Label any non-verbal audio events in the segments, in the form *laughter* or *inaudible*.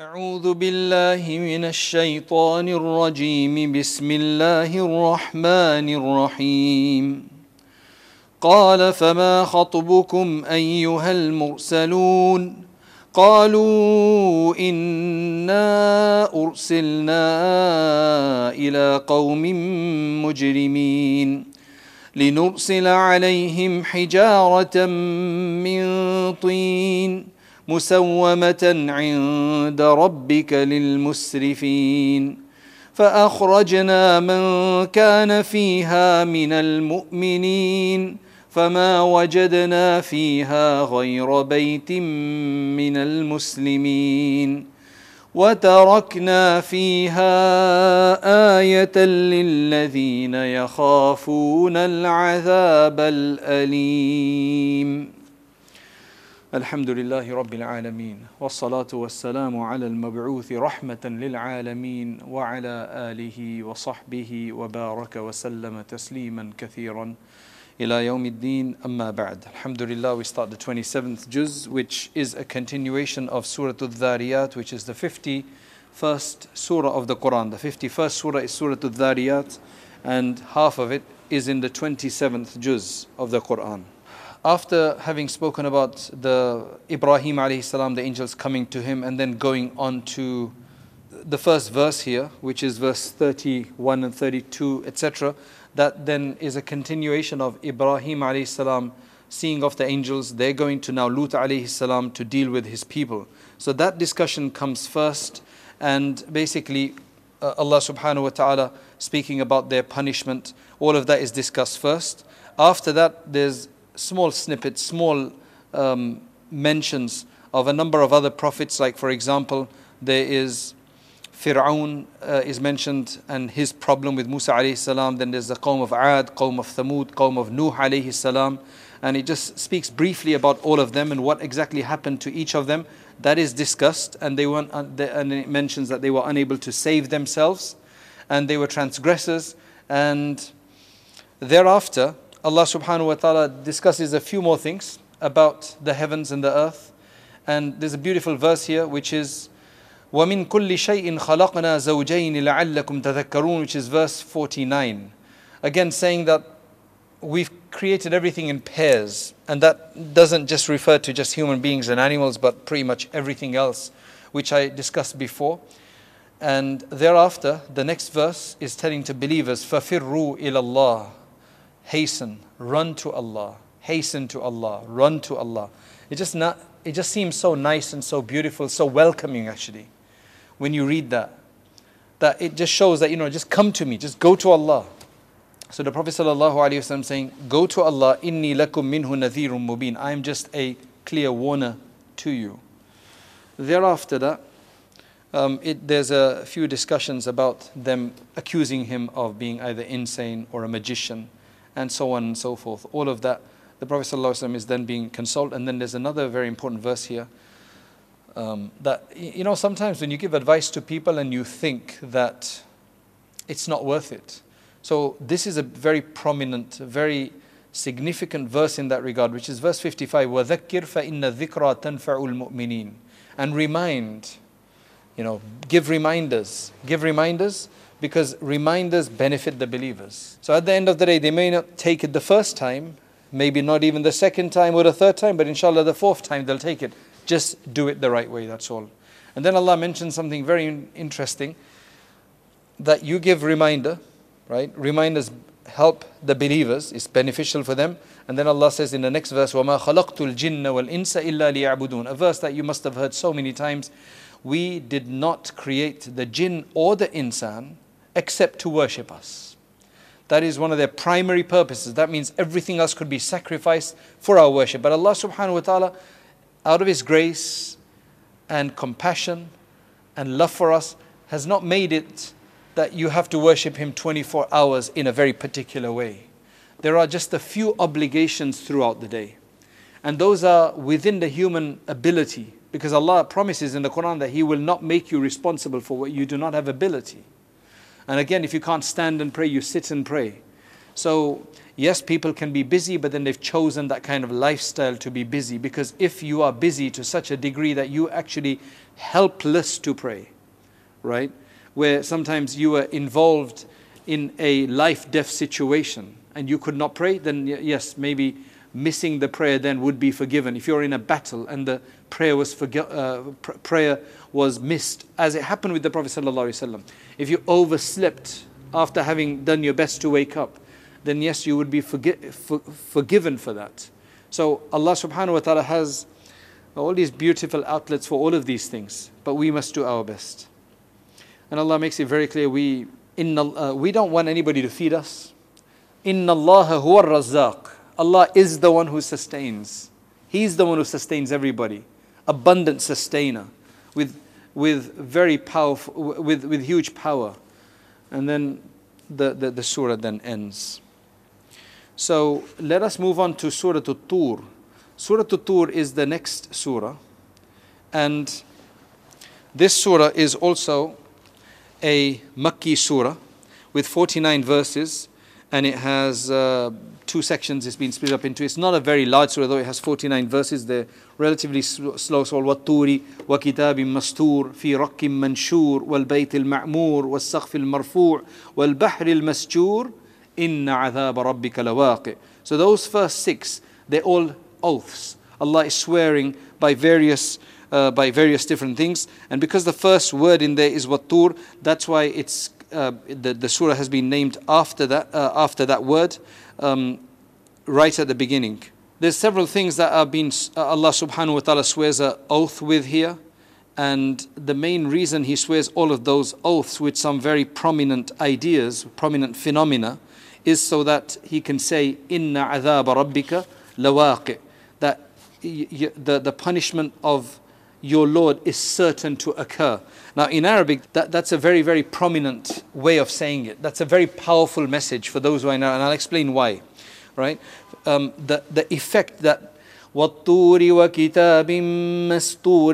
أعوذ بالله من الشيطان الرجيم. بسم الله الرحمن الرحيم. قال فما خطبكم أيها المرسلون؟ قالوا إنا أرسلنا إلى قوم مجرمين لنرسل عليهم حجارة من طين مسومة عند ربك للمسرفين. فأخرجنا من كان فيها من المؤمنين فما وجدنا فيها غير بيت من المسلمين. وتركنا فيها آية للذين يخافون العذاب الأليم. الحمد لله رب العالمين والصلاة والسلام على المبعوث رحمة للعالمين وعلى آله وصحبه وبارك وسلم تسليما كثيرا إلى يوم الدين أما بعد Alhamdulillah we start the 27th juz which is a continuation of Surah Al-Dhariyat which is the 51st surah of the Quran the 51st surah is Surah Al-Dhariyat and half of it is in the 27th juz of the Quran after having spoken about the Ibrahim alayhi salam, the angels coming to him, and then going on to the first verse here, which is verse 31 and 32, etc., that then is a continuation of Ibrahim alayhi salam seeing of the angels. They're going to now Lut alayhi salam to deal with his people. So that discussion comes first, and basically uh, Allah subhanahu wa ta'ala speaking about their punishment. All of that is discussed first. After that, there's small snippets, small um, mentions of a number of other prophets. Like, for example, there is Fir'aun uh, is mentioned and his problem with Musa alayhi salam. Then there's the Qawm of Ad, Qawm of Thamud, Qawm of Nuh alayhi salam. And it just speaks briefly about all of them and what exactly happened to each of them. That is discussed, and they weren't, uh, and it mentions that they were unable to save themselves, and they were transgressors. And thereafter, Allah subhanahu wa ta'ala discusses a few more things about the heavens and the earth. And there's a beautiful verse here which is وَمِن كُلِّ شَيْءٍ خَلَقْنَا زَوْجَيْنِ لَعَلَّكُمْ تَذَكَّرُونَ which is verse 49. Again saying that we've created everything in pairs. And that doesn't just refer to just human beings and animals, but pretty much everything else, which I discussed before. And thereafter, the next verse is telling to believers, فَفِرُّوا إِلَى اللَّهِ hasten, run to Allah, hasten to Allah, run to Allah. It just not it just seems so nice and so beautiful, so welcoming actually. When you read that. That it just shows that, you know, just come to me, just go to Allah. So the Prophet ﷺ saying, Go to Allah, inni lakum minhu nadhirun mubin. I am just a clear warner to you. Thereafter that, um, it, there's a few discussions about them accusing him of being either insane or a magician and so on and so forth. All of that, the Prophet ﷺ is then being consoled. And then there's another very important verse here um, that, you know, sometimes when you give advice to people and you think that it's not worth it. So this is a very prominent, very significant verse in that regard, which is verse 55, وَذَكِّرْ فَإِنَّ الذِّكْرَى تَنْفَعُ الْمُؤْمِنِينَ And remind, you know, give reminders. Give reminders because reminders benefit the believers. So at the end of the day, they may not take it the first time, maybe not even the second time or the third time, but inshallah the fourth time they'll take it. Just do it the right way, that's all. And then Allah mentions something very interesting that you give reminder, right? Reminders help the believers, it's beneficial for them. And then Allah says in the next verse, وَمَا خَلَقْتُ الْجِنَّ وَالْإِنسَ إِلَّا لِيَعْبُدُونَ A verse that you must have heard so many times. We did not create the jinn or the insan except to worship us. That is one of their primary purposes. That means everything else could be sacrificed for our worship. But Allah subhanahu wa ta'ala, out of His grace and compassion and love for us, has not made it that you have to worship Him 24 hours in a very particular way. There are just a few obligations throughout the day. And those are within the human ability. Because Allah promises in the Quran that He will not make you responsible for what you do not have ability. And again, if you can't stand and pray, you sit and pray. So, yes, people can be busy, but then they've chosen that kind of lifestyle to be busy because if you are busy to such a degree that you actually helpless to pray, right? Where sometimes you are involved in a life death situation and you could not pray, then yes, maybe missing the prayer then would be forgiven. If you're in a battle and the prayer was forgi- uh, pr- prayer was missed, as it happened with the Prophet ﷺ. If you overslept after having done your best to wake up, then yes, you would be for- forgiven for that. So Allah subhanahu wa ta'ala has all these beautiful outlets for all of these things, but we must do our best. And Allah makes it very clear we, inna, uh, we don't want anybody to feed us. Inna Allah huwa razzaq. Allah is the one who sustains. He's the one who sustains everybody. Abundant sustainer with, with very powerful, with, with huge power. And then the, the, the surah then ends. So let us move on to Surah Tur. Surah Tur is the next surah. And this surah is also a Makki surah with 49 verses and it has uh, two sections it's been split up into it's not a very large surah though it has 49 verses they're relatively slow so والطور وكتاب مستور في رق منشور والبيت المعمور والسقف المرفوع والبحر المسجور إن عذاب ربك لواقع so those first six they're all oaths Allah is swearing by various uh, by various different things and because the first word in there is watur that's why it's uh, the, the surah has been named after that, uh, after that word um, right at the beginning. There's several things that are being, uh, Allah subhanahu wa ta'ala swears an oath with here. And the main reason He swears all of those oaths with some very prominent ideas, prominent phenomena, is so that He can say, Inna adhab rabbika lawaqi. That the, the punishment of your Lord is certain to occur. Now, in Arabic, that, that's a very, very prominent way of saying it. That's a very powerful message for those who I know, and I'll explain why. Right? Um, the, the effect that والطور وكتاب مستور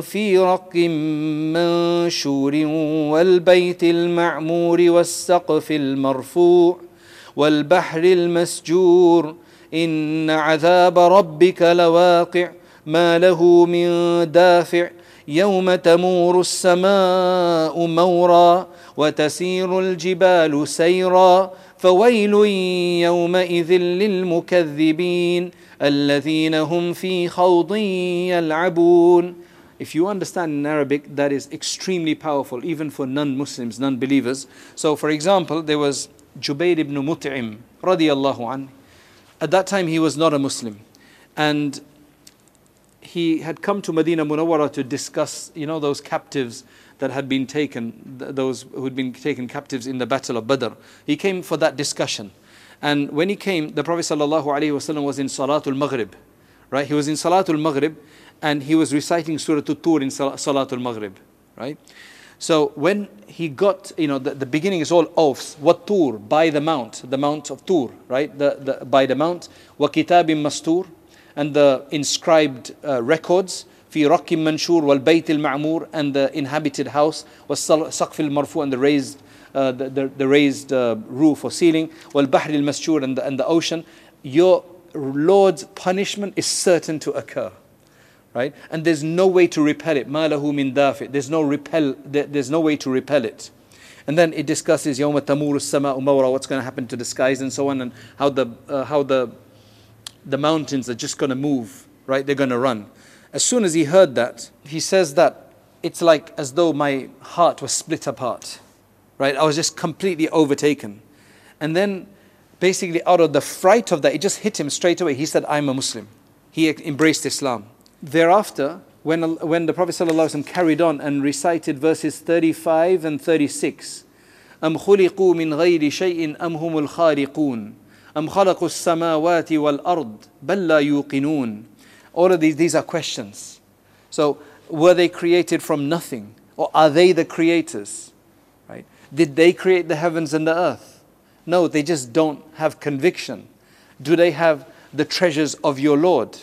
في رق منشور والبيت المعمور والسقف المرفوع والبحر المسجور إن عذاب ربك لواقع ما له من دافع يوم تمور السماء مورا وتسير الجبال سيرا فويل يومئذ للمكذبين الذين هم في خوض يلعبون If you understand in Arabic, that is extremely powerful, even for non-Muslims, non-believers. So, for example, there was Jubayr ibn Mut'im, radiallahu anh. At that time, he was not a Muslim. And he had come to Medina Munawwara to discuss, you know, those captives that had been taken, those who had been taken captives in the Battle of Badr. He came for that discussion. And when he came, the Prophet ﷺ was in Salatul Maghrib, right? He was in Salatul Maghrib and he was reciting Surah Tur in Salatul Maghrib, right? So when he got, you know, the, the beginning is all oaths. What Tur? By the mount, the mount of Tur, right? The, the, by the mount. Wa kitabim mastur, and the inscribed uh, records في رك منشور والبيت المعمور and the inhabited house والسقف المرفوع and the raised uh, the, the, the, raised uh, roof or ceiling والبحر المسجور and the, and the ocean your Lord's punishment is certain to occur right and there's no way to repel it ما له من دافع there's no repel there's no way to repel it and then it discusses يوم تمور السماء مورا what's going to happen to the skies and so on and how the uh, how the the mountains are just going to move, right? They're going to run. As soon as he heard that, he says that it's like as though my heart was split apart, right? I was just completely overtaken. And then, basically, out of the fright of that, it just hit him straight away. He said, I'm a Muslim. He embraced Islam. Thereafter, when, when the Prophet ﷺ carried on and recited verses 35 and 36, أم خلقوا من غير شيء أم هم الخالقون أم خلقوا السماوات والأرض بل لا يوقنون All of these, these are questions. So, were they created from nothing? Or are they the creators? Right? Did they create the heavens and the earth? No, they just don't have conviction. Do they have the treasures of your Lord?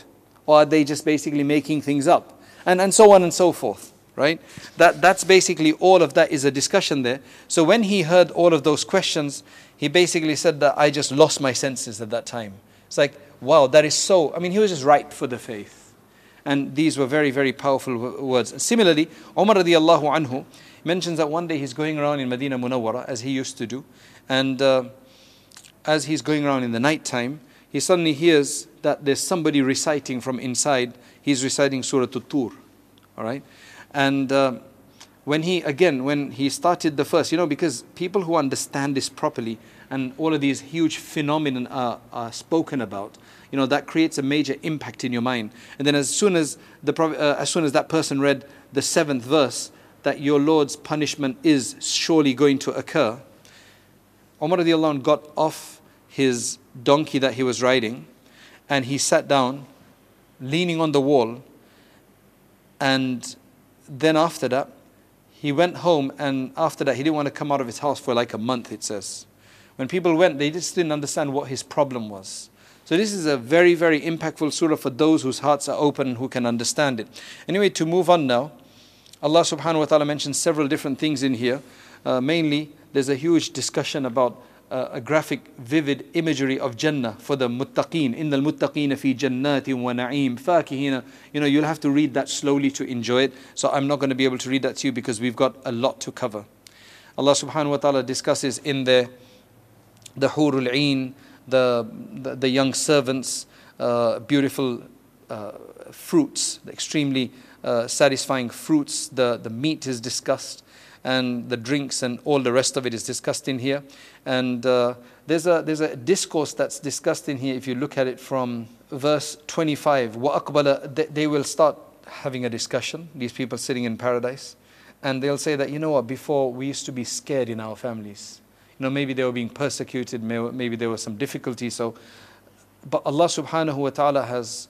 Or are they just basically making things up? And, and so on and so forth. right? That, that's basically all of that is a discussion there. So when he heard all of those questions, he basically said that I just lost my senses at that time. It's like, wow, that is so. I mean, he was just ripe for the faith. And these were very, very powerful words. Similarly, Umar radiallahu anhu mentions that one day he's going around in Medina Munawwara, as he used to do. And uh, as he's going around in the night time, he suddenly hears that there's somebody reciting from inside. He's reciting Surah At-Tur. All right? And uh, when he, again, when he started the first, you know, because people who understand this properly and all of these huge phenomena are, are spoken about, you know, that creates a major impact in your mind. And then as soon as, the, uh, as soon as that person read the seventh verse, that your Lord's punishment is surely going to occur, Umar radiallahu got off his donkey that he was riding and he sat down, leaning on the wall, and then after that, he went home, and after that, he didn't want to come out of his house for like a month, it says. When people went, they just didn't understand what his problem was. So, this is a very, very impactful surah for those whose hearts are open and who can understand it. Anyway, to move on now, Allah subhanahu wa ta'ala mentions several different things in here. Uh, mainly, there's a huge discussion about uh, a graphic, vivid imagery of Jannah for the muttaqeen. In the muttaqeen fi jannatin wa na'im fakihina. You know, you'll have to read that slowly to enjoy it. So I'm not going to be able to read that to you because we've got a lot to cover. Allah subhanahu wa ta'ala discusses in there the hurul ain, the, the, the, young servants, uh, beautiful uh, fruits, extremely uh, satisfying fruits. The, the meat is discussed and the drinks and all the rest of it is discussed in here. And uh, there's, a, there's a discourse that's discussed in here if you look at it from verse 25. وَأَقْبَلَ They will start having a discussion, these people sitting in paradise. And they'll say that, you know what, before we used to be scared in our families. You know, maybe they were being persecuted, maybe there was some difficulty. So, but Allah subhanahu wa ta'ala has,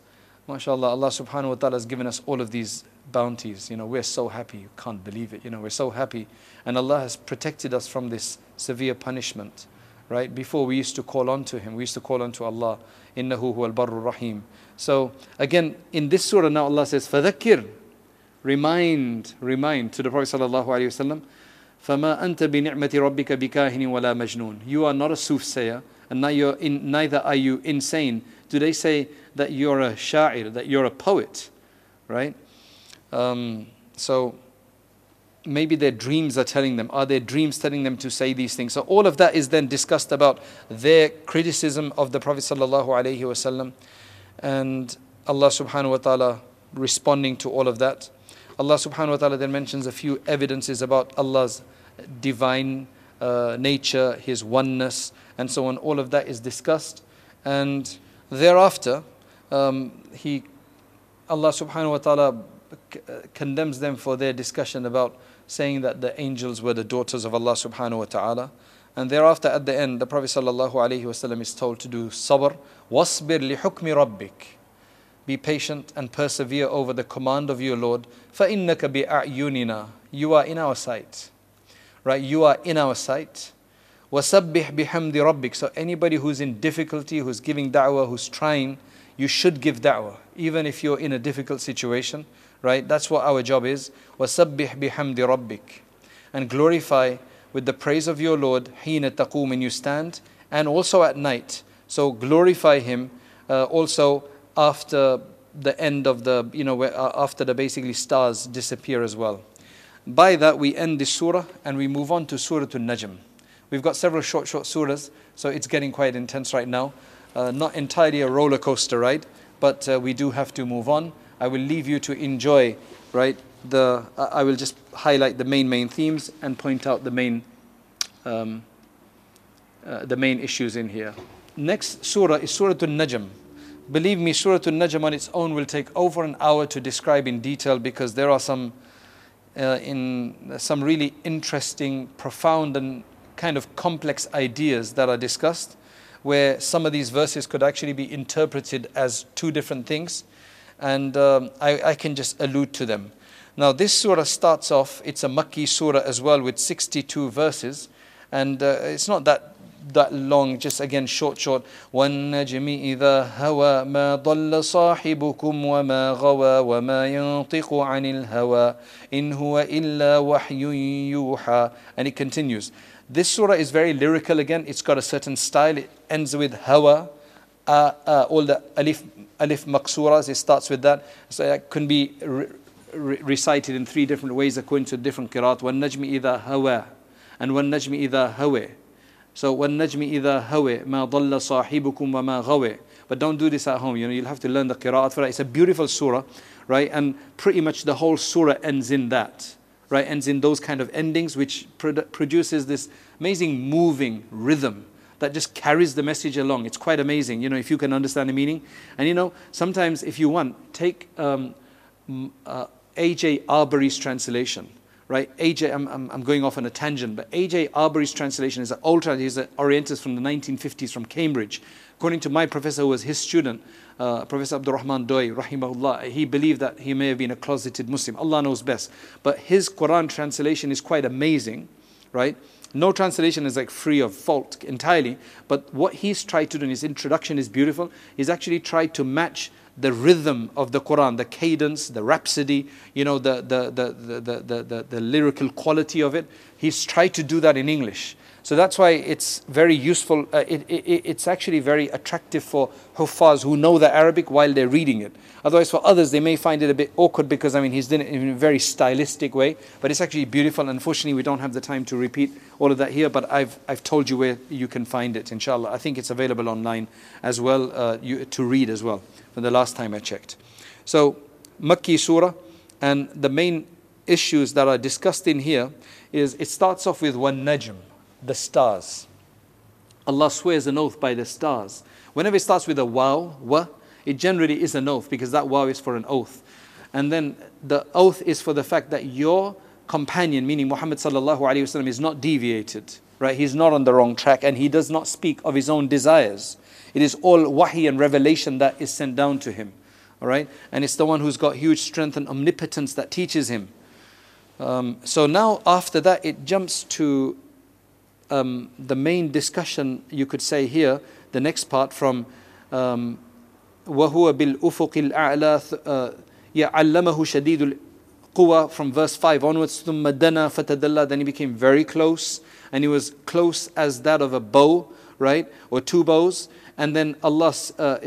mashallah, Allah subhanahu wa ta'ala has given us all of these bounties. You know, we're so happy, you can't believe it. You know, we're so happy. And Allah has protected us from this severe punishment. Right? Before we used to call on to Him, we used to call on to Allah. Innahu huwal barru rahim. So again, in this surah now Allah says, فَذَكِّرْ Remind, remind to the Prophet sallallahu alaihi wasallam, فَمَا أَنْتَ بِنِعْمَةِ رَبِّكَ بِكَاهِنٍ وَلَا مَجْنُونَ You are not a soothsayer, and neither are you insane. Do they say that you're a sha'ir, that you're a poet? Right? Um, so maybe their dreams are telling them. Are their dreams telling them to say these things? So all of that is then discussed about their criticism of the Prophet sallallahu alaihi wasallam, and Allah subhanahu wa taala responding to all of that. Allah subhanahu wa taala then mentions a few evidences about Allah's divine uh, nature, His oneness, and so on. All of that is discussed, and thereafter, um, He, Allah subhanahu wa taala condemns them for their discussion about saying that the angels were the daughters of Allah subhanahu wa ta'ala. And thereafter at the end, the Prophet sallallahu alaihi wasallam is told to do sabr, wasbir li hukmi rabbik. Be patient and persevere over the command of your Lord. فَإِنَّكَ بِأَعْيُنِنَا You are in our sight. Right? You are in our sight. وَسَبِّحْ بِحَمْدِ رَبِّكَ So anybody who's in difficulty, who's giving da'wah, who's trying, you should give da'wah. Even if you're in a difficult situation right? That's what our job is. وَسَبِّحْ بِحَمْدِ رَبِّكَ And glorify with the praise of your Lord حِينَ تَقُومٍ when you stand and also at night. So glorify Him uh, also after the end of the, you know, uh, after the basically stars disappear as well. By that we end this surah and we move on to Surah Al-Najm. We've got several short, short surahs, so it's getting quite intense right now. Uh, not entirely a roller coaster ride, but uh, we do have to move on. I will leave you to enjoy, right? The I will just highlight the main main themes and point out the main um, uh, the main issues in here. Next surah is Surah Al-Najm. Believe me, Surah Al-Najm on its own will take over an hour to describe in detail because there are some uh, in some really interesting, profound, and kind of complex ideas that are discussed, where some of these verses could actually be interpreted as two different things and um, I, I, can just allude to them. Now, this surah starts off, it's a Makki surah as well with 62 verses, and uh, it's not that that long, just again short, short. وَالنَّجْمِ إِذَا هَوَى مَا ضَلَّ صَاحِبُكُمْ وَمَا غَوَى وَمَا يَنطِقُ عَنِ الْهَوَى إِنْ هُوَ إِلَّا وَحْيٌ يُوحَى And it continues. This surah is very lyrical again. It's got a certain style. It ends with hawa. Uh, uh, all the alif, alif maqsuras, it starts with that. So it can be re re recited in three different ways according to different qiraat. One najmi ida hawa, and one najmi ida hawa. So one najmi ida hawa, ma dalla sahibukum wa ma ghawa. But don't do this at home. You know, you'll have to learn the qiraat for that. It's a beautiful surah, right? And pretty much the whole surah ends in that, right? Ends in those kind of endings, which produces this amazing moving rhythm that just carries the message along. It's quite amazing, you know, if you can understand the meaning. And you know, sometimes if you want, take um, uh, A.J. Arberry's translation, right? A.J. I'm, I'm, I'm, going off on a tangent, but A.J. Arberry's translation is an old translation. He's an Orientalist from the 1950s from Cambridge. According to my professor, who was his student, uh, Professor Abdul Rahman Doi, rahimahullah, he believed that he may have been a closeted Muslim. Allah knows best. But his Quran translation is quite amazing, right? No translation is like free of fault entirely, but what he's tried to do in his introduction is beautiful. He's actually tried to match the rhythm of the Quran, the cadence, the rhapsody, you know, the, the, the, the, the, the, the lyrical quality of it. He's tried to do that in English. So that's why it's very useful. Uh, it, it, it's actually very attractive for huffaz who know the Arabic while they're reading it. Otherwise, for others, they may find it a bit awkward because, I mean, he's done it in a very stylistic way. But it's actually beautiful. Unfortunately, we don't have the time to repeat all of that here, but I've, I've told you where you can find it, inshallah. I think it's available online as well uh, you, to read as well, from the last time I checked. So, Makki Surah, and the main issues that are discussed in here is it starts off with one najm the stars. Allah swears an oath by the stars. Whenever it starts with a wow, wa, it generally is an oath because that wow is for an oath. And then the oath is for the fact that your companion, meaning Muhammad sallallahu alaihi wasallam, is not deviated. Right? He's not on the wrong track and he does not speak of his own desires. It is all wahi and revelation that is sent down to him. All right? And it's the one who's got huge strength and omnipotence that teaches him. Um, so now after that, it jumps to um, the main discussion you could say here, the next part from um, وهو بالأفق الأعلى يعلمه شديد القوى from verse 5 onwards ثم دنا فتدلى then he became very close and he was close as that of a bow right or two bows and then Allah uh,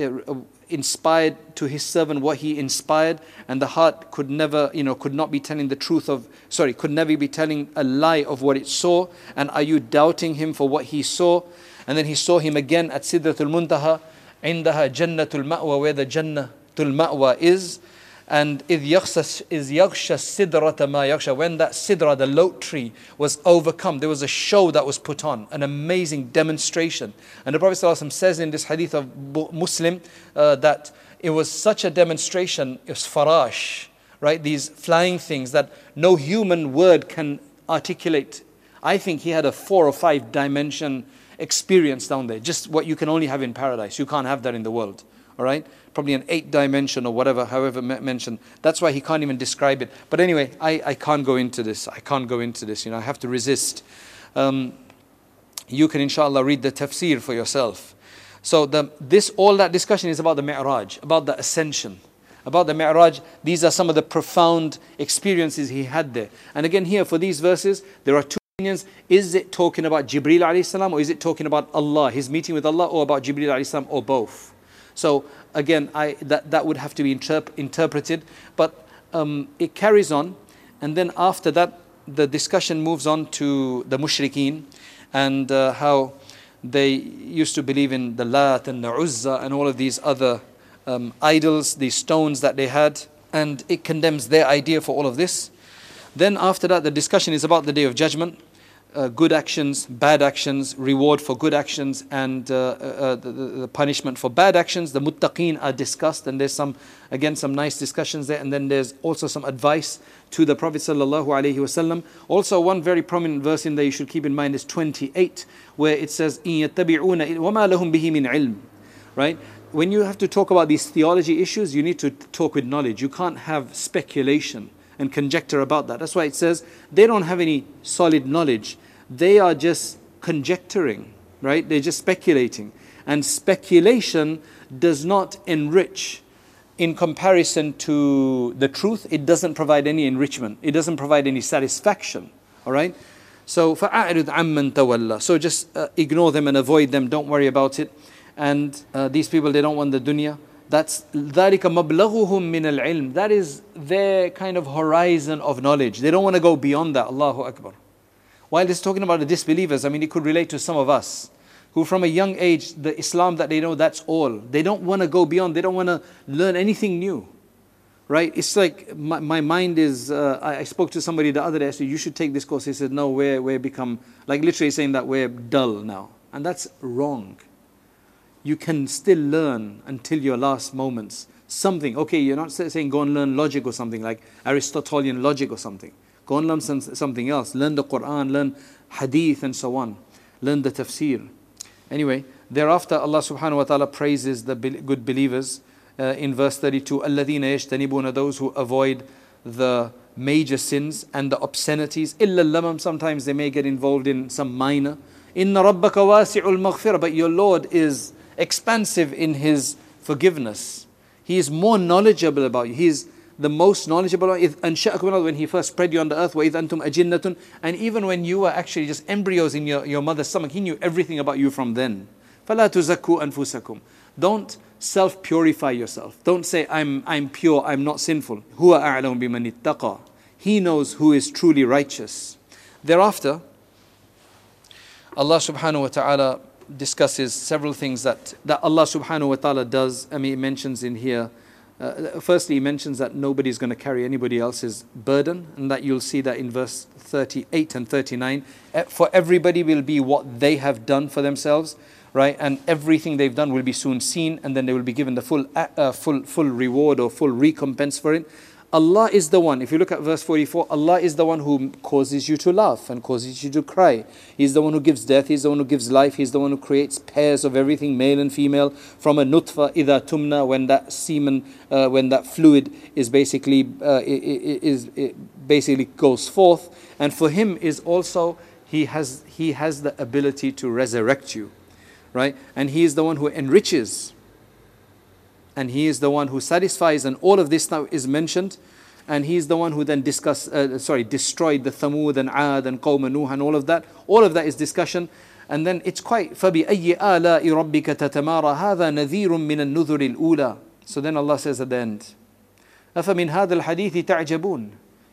inspired to his servant what he inspired and the heart could never you know could not be telling the truth of sorry could never be telling a lie of what it saw. And are you doubting him for what he saw? And then he saw him again at sidratul muntaha indaha jannatul ma'wa where the jannatul ma'wa is and إذ يغشى إذ يغشى السدرة ما يغشى when that sidra, the lote tree, was overcome, there was a show that was put on, an amazing demonstration. And the Prophet ﷺ says in this hadith of Muslim uh, that it was such a demonstration, it was farash, right? These flying things that no human word can articulate. I think he had a four or five dimension experience down there, just what you can only have in paradise. You can't have that in the world all right? Probably an eight dimension or whatever, however mentioned. That's why he can't even describe it. But anyway, I, I can't go into this. I can't go into this. You know, I have to resist. Um, you can, inshallah, read the tafsir for yourself. So the, this, all that discussion is about the mi'raj, about the ascension. About the mi'raj, these are some of the profound experiences he had there. And again, here for these verses, there are two opinions. Is it talking about Jibril alayhi salam or is it talking about Allah, his meeting with Allah, or about Jibril alayhi salam, or both? So again, I, that, that would have to be interp- interpreted. But um, it carries on. And then after that, the discussion moves on to the mushrikeen and uh, how they used to believe in the Lat and the Uzza and all of these other um, idols, these stones that they had. And it condemns their idea for all of this. Then after that, the discussion is about the day of judgment uh, good actions, bad actions, reward for good actions, and uh, uh, uh the, the, punishment for bad actions. The muttaqeen are discussed, and there's some, again, some nice discussions there. And then there's also some advice to the Prophet sallallahu alaihi wasallam. Also, one very prominent verse in there you should keep in mind is 28, where it says, "In wama lahum bihi min ilm," right? When you have to talk about these theology issues, you need to talk with knowledge. You can't have speculation and conjecture about that. That's why it says they don't have any solid knowledge. They are just conjecturing. right? They're just speculating. And speculation does not enrich in comparison to the truth. It doesn't provide any enrichment, it doesn't provide any satisfaction. All right? So, فَأَعْرِضْ عَمَّن تَوَلَّى So just uh, ignore them and avoid them, don't worry about it. And uh, these people, they don't want the dunya. That's ذَلِكَ مَبْلَغُهُم مِّنَ الْعِلْمِ That is their kind of horizon of knowledge. They don't want to go beyond that. Allahu Akbar. While it's talking about the disbelievers, I mean, it could relate to some of us who from a young age, the Islam that they know, that's all. They don't want to go beyond. They don't want to learn anything new right? It's like my, my mind is. Uh, I, I, spoke to somebody the other day. I said, "You should take this course." He said, "No, we're we're become like literally saying that we're dull now, and that's wrong. You can still learn until your last moments. Something. Okay, you're not saying go and learn logic or something like Aristotelian logic or something. Go and learn some, something else. Learn the Quran, learn hadith, and so on. Learn the tafsir. Anyway, thereafter, Allah Subhanahu wa Taala praises the good believers uh, in verse 32 الَّذِينَ يَجْتَنِبُونَ those who avoid the major sins and the obscenities إِلَّا اللَّمَمْ sometimes they may get involved in some minor إِنَّ رَبَّكَ وَاسِعُ الْمَغْفِرَةِ but your Lord is expansive in His forgiveness He is more knowledgeable about you He is the most knowledgeable when he first spread you on the earth وَإِذْ أَنْتُمْ أَجِنَّةٌ and even when you were actually just embryos in your, your mother's stomach he knew everything about you from then فَلَا تُزَكُّوا أَنفُسَكُمْ don't self purify yourself. Don't say, I'm, I'm pure, I'm not sinful. Huwa a'lam biman ittaqa. He knows who is truly righteous. Thereafter, Allah subhanahu wa ta'ala discusses several things that, that Allah subhanahu wa ta'ala does. I mean, He mentions in here. Uh, firstly, he mentions that nobody is going to carry anybody else's burden, and that you'll see that in verse 38 and 39. Eh, for everybody will be what they have done for themselves right? And everything they've done will be soon seen, and then they will be given the full, uh, uh, full, full reward or full recompense for it. Allah is the one, if you look at verse 44, Allah is the one who causes you to laugh and causes you to cry. He's the one who gives death, He's the one who gives life, He's the one who creates pairs of everything, male and female, from a nutfa, idha tumna, when that semen, uh, when that fluid is basically, uh, is, basically goes forth. And for Him is also, He has, he has the ability to resurrect you right? And He is the one who enriches And He is the one who satisfies. And all of this now is mentioned. And He is the one who then discuss, uh, sorry, destroyed the Thamud and Ad and Qawm Nuh and all of that. All of that is discussion. And then it's quite فَبِأَيِّ آلَاءِ رَبِّكَ تَتَمَارَى هَذَا نَذِيرٌ مِّنَ النُّذُرِ الْأُولَى So then Allah says at the end, أَفَمِنْ هَذَا الْحَدِيثِ تَعْجَبُونَ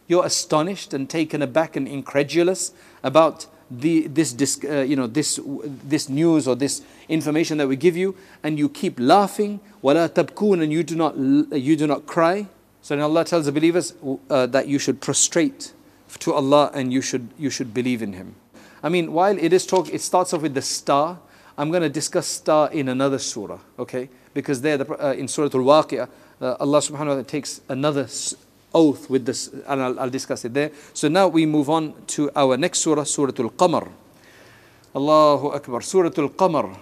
You're astonished and taken aback and incredulous about the, this, uh, you know, this, this news or this information that we give you, and you keep laughing, wala and you do not, you do not cry. So Allah tells the believers uh, that you should prostrate to Allah and you should, you should believe in Him. I mean, while it is talk, it starts off with the star. I'm going to discuss star in another surah, okay? Because there, the, uh, in Surah Al-Waqi'ah, uh, Allah subhanahu wa ta'ala takes another oath with this, and I'll, I'll, discuss it there. So now we move on to our next surah, Surah Al Qamar. Allahu Akbar. Surah Al Qamar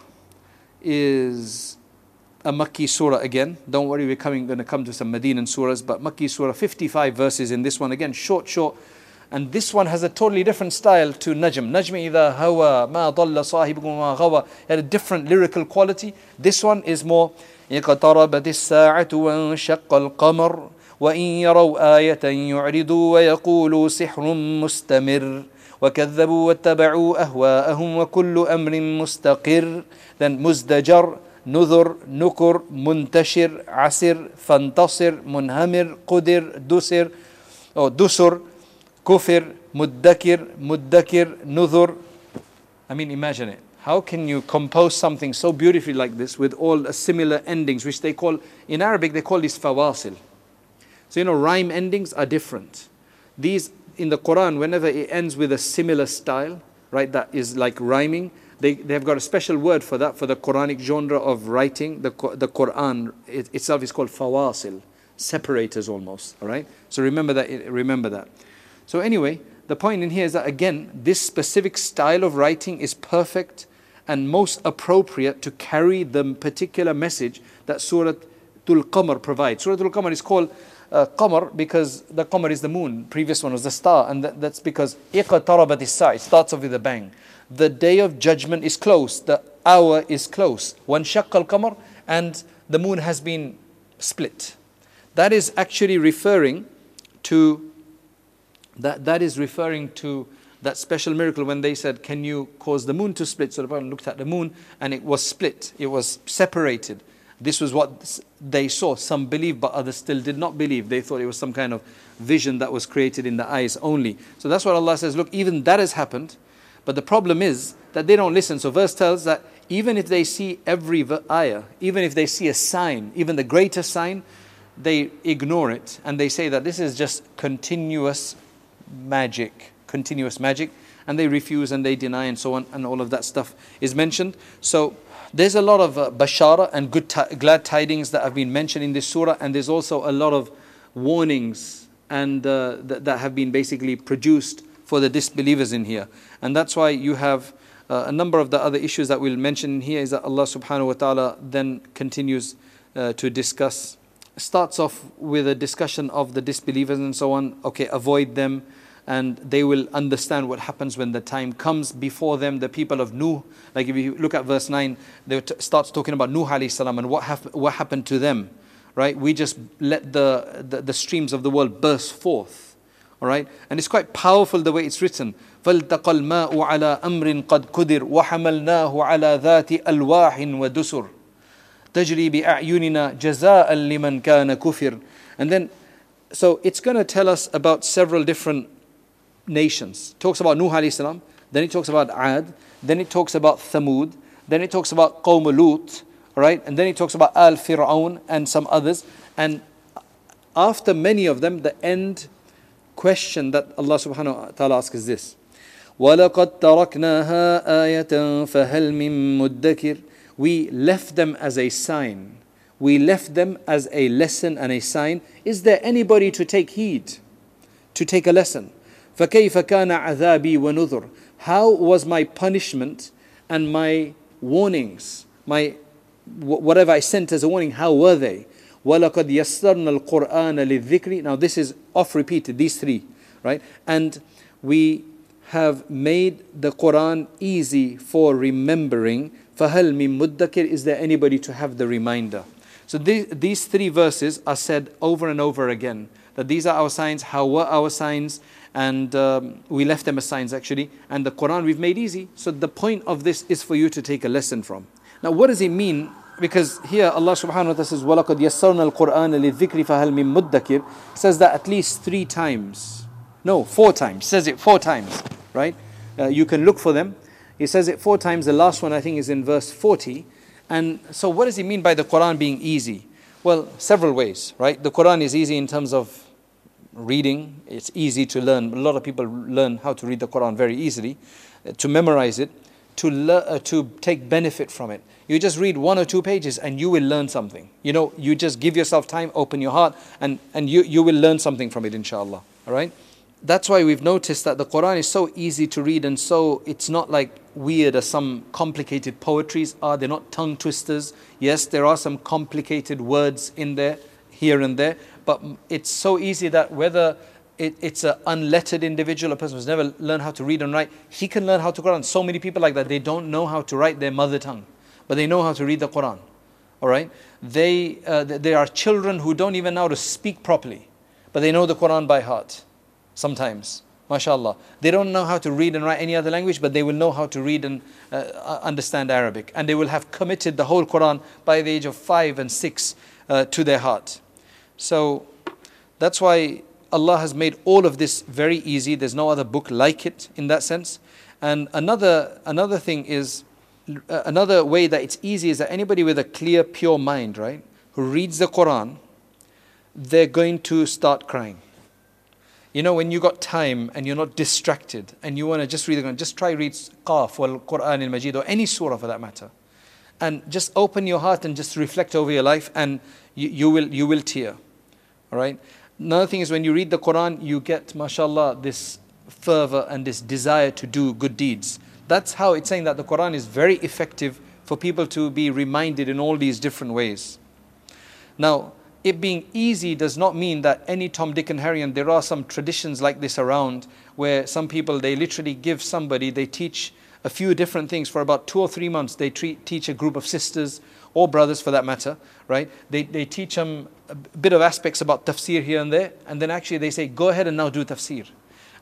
is a Makki surah again. Don't worry, we're coming, going to come to some Medinan surahs, but Makki surah, 55 verses in this one again, short, short. And this one has a totally different style to Najm. Najm إذا هوى ما ضل صاحبكم ما غوى had a different lyrical quality. This one is more اقتربت الساعة وانشق القمر وإن يروا آية يعرضوا ويقولوا سحر مستمر وكذبوا واتبعوا أهواءهم وكل أمر مستقر then مزدجر نذر نكر منتشر عسر فانتصر منهمر قدر دسر أو دسر كفر مدكر مدكر نذر I mean imagine it How can you compose something so beautifully like this with all similar endings, which they call, in Arabic, they call this fawasil. So, you know, rhyme endings are different. These in the Quran, whenever it ends with a similar style, right, that is like rhyming, they, they've got a special word for that, for the Quranic genre of writing. The, the Quran it, itself is called fawasil, separators almost, all right? So remember that, remember that. So anyway, the point in here is that again, this specific style of writing is perfect and most appropriate to carry the particular message that Surah Tul Qamar provides. Surah Al Qamar is called uh, qamar because the qamar is the moon. Previous one was the star, and that, that's because iqtarabat It starts off with a bang. The day of judgment is close. The hour is close. One shaqqal qamar, and the moon has been split. That is actually referring to that, that is referring to that special miracle when they said, Can you cause the moon to split? So the Prophet looked at the moon and it was split, it was separated. This was what they saw. Some believed, but others still did not believe. They thought it was some kind of vision that was created in the eyes only. So that's what Allah says look, even that has happened. But the problem is that they don't listen. So verse tells that even if they see every ayah, even if they see a sign, even the greatest sign, they ignore it and they say that this is just continuous magic, continuous magic, and they refuse and they deny and so on, and all of that stuff is mentioned. So there's a lot of uh, bashara and good glad tidings that have been mentioned in this surah, and there's also a lot of warnings and uh, th- that have been basically produced for the disbelievers in here. And that's why you have uh, a number of the other issues that we'll mention here is that Allah subhanahu wa ta'ala then continues uh, to discuss starts off with a discussion of the disbelievers and so on. Okay, avoid them, and they will understand what happens when the time comes. Before them, the people of Nuh, like if you look at verse 9, they t- starts talking about Nuh alayhi salam and what, hap- what happened to them. Right? We just let the, the, the streams of the world burst forth. All right? And it's quite powerful the way it's written. فالتقى الماء على أمر قد قدر وحملناه على ذات ألواح ودسر تجري بأعيننا جزاء لمن كان كفر and then so it's going to tell us about several different nations talks about Nuh alayhi salam then it talks about Ad then it talks about Thamud then it talks about Qawm Lut right and then it talks about Al Fir'aun and some others and after many of them the end question that Allah subhanahu wa ta'ala asks is this وَلَقَدْ تَرَكْنَاهَا آيَةً فَهَلْ مِن مُدَّكِرٍ we left them as a sign. We left them as a lesson and a sign. Is there anybody to take heed, to take a lesson? فَكَيْفَ كَانَ عَذَابِي وَنُذُرْ How was my punishment and my warnings, my whatever I sent as a warning, how were they? وَلَقَدْ يَسَّرْنَا الْقُرْآنَ لِلذِّكْرِ Now this is off repeated, these three, right? And we have made the Quran easy for remembering فَهَلْ مِن مُدَّكِرٍ Is there anybody to have the reminder? So these, these three verses are said over and over again. That these are our signs, how were our signs, and um, we left them as signs actually. And the quran we've made easy. So the point of this is for you to take a lesson from. Now what does it mean? Because here allah subhanahu wa ta'ala says walaqad yassarna al-quran lidhikri fahal min muddakir. Says that at least 3 times. No 4 times. Says it 4 times right? Uh, you can look for them. He says it 4 times. The last one i think is in verse 40 and so what does he mean by the quran being easy? Well several ways right? The quran is easy in terms of reading, it's easy to learn. A lot of people learn how to read the Quran very easily, uh, to memorize it, to, le- uh, to take benefit from it. You just read one or two pages and you will learn something. You know, you just give yourself time, open your heart, and, and you, you will learn something from it, inshallah. All right? that's why we've noticed that the Quran is so easy to read and so it's not like weird as some complicated poetries are. They're not tongue twisters. Yes, there are some complicated words in there, here and there, but it's so easy that whether it, it's an unlettered individual, a person who's never learned how to read and write, he can learn how to Quran. So many people like that, they don't know how to write their mother tongue, but they know how to read the Quran. All right? They, uh, there are children who don't even know how to speak properly, but they know the Quran by heart sometimes. MashaAllah. They don't know how to read and write any other language, but they will know how to read and uh, understand Arabic. And they will have committed the whole Quran by the age of five and six uh, to their heart. So that's why Allah has made all of this very easy. There's no other book like it in that sense. And another, another thing is, uh, another way that it's easy is that anybody with a clear, pure mind, right, who reads the Quran, they're going to start crying you know, when you got time and you're not distracted and you want to just read the Quran, just try read Qaf or Quran al Majid or any surah for that matter. And just open your heart and just reflect over your life and you, you, will, you will tear. All right? Another thing is when you read the Quran, you get, mashallah, this fervor and this desire to do good deeds. That's how it's saying that the Quran is very effective for people to be reminded in all these different ways. Now, it being easy does not mean that any Tom, Dick, and Harry, and there are some traditions like this around where some people they literally give somebody, they teach a few different things for about two or three months. They treat, teach a group of sisters or brothers for that matter, right? They, they teach them a bit of aspects about tafsir here and there, and then actually they say, go ahead and now do tafsir.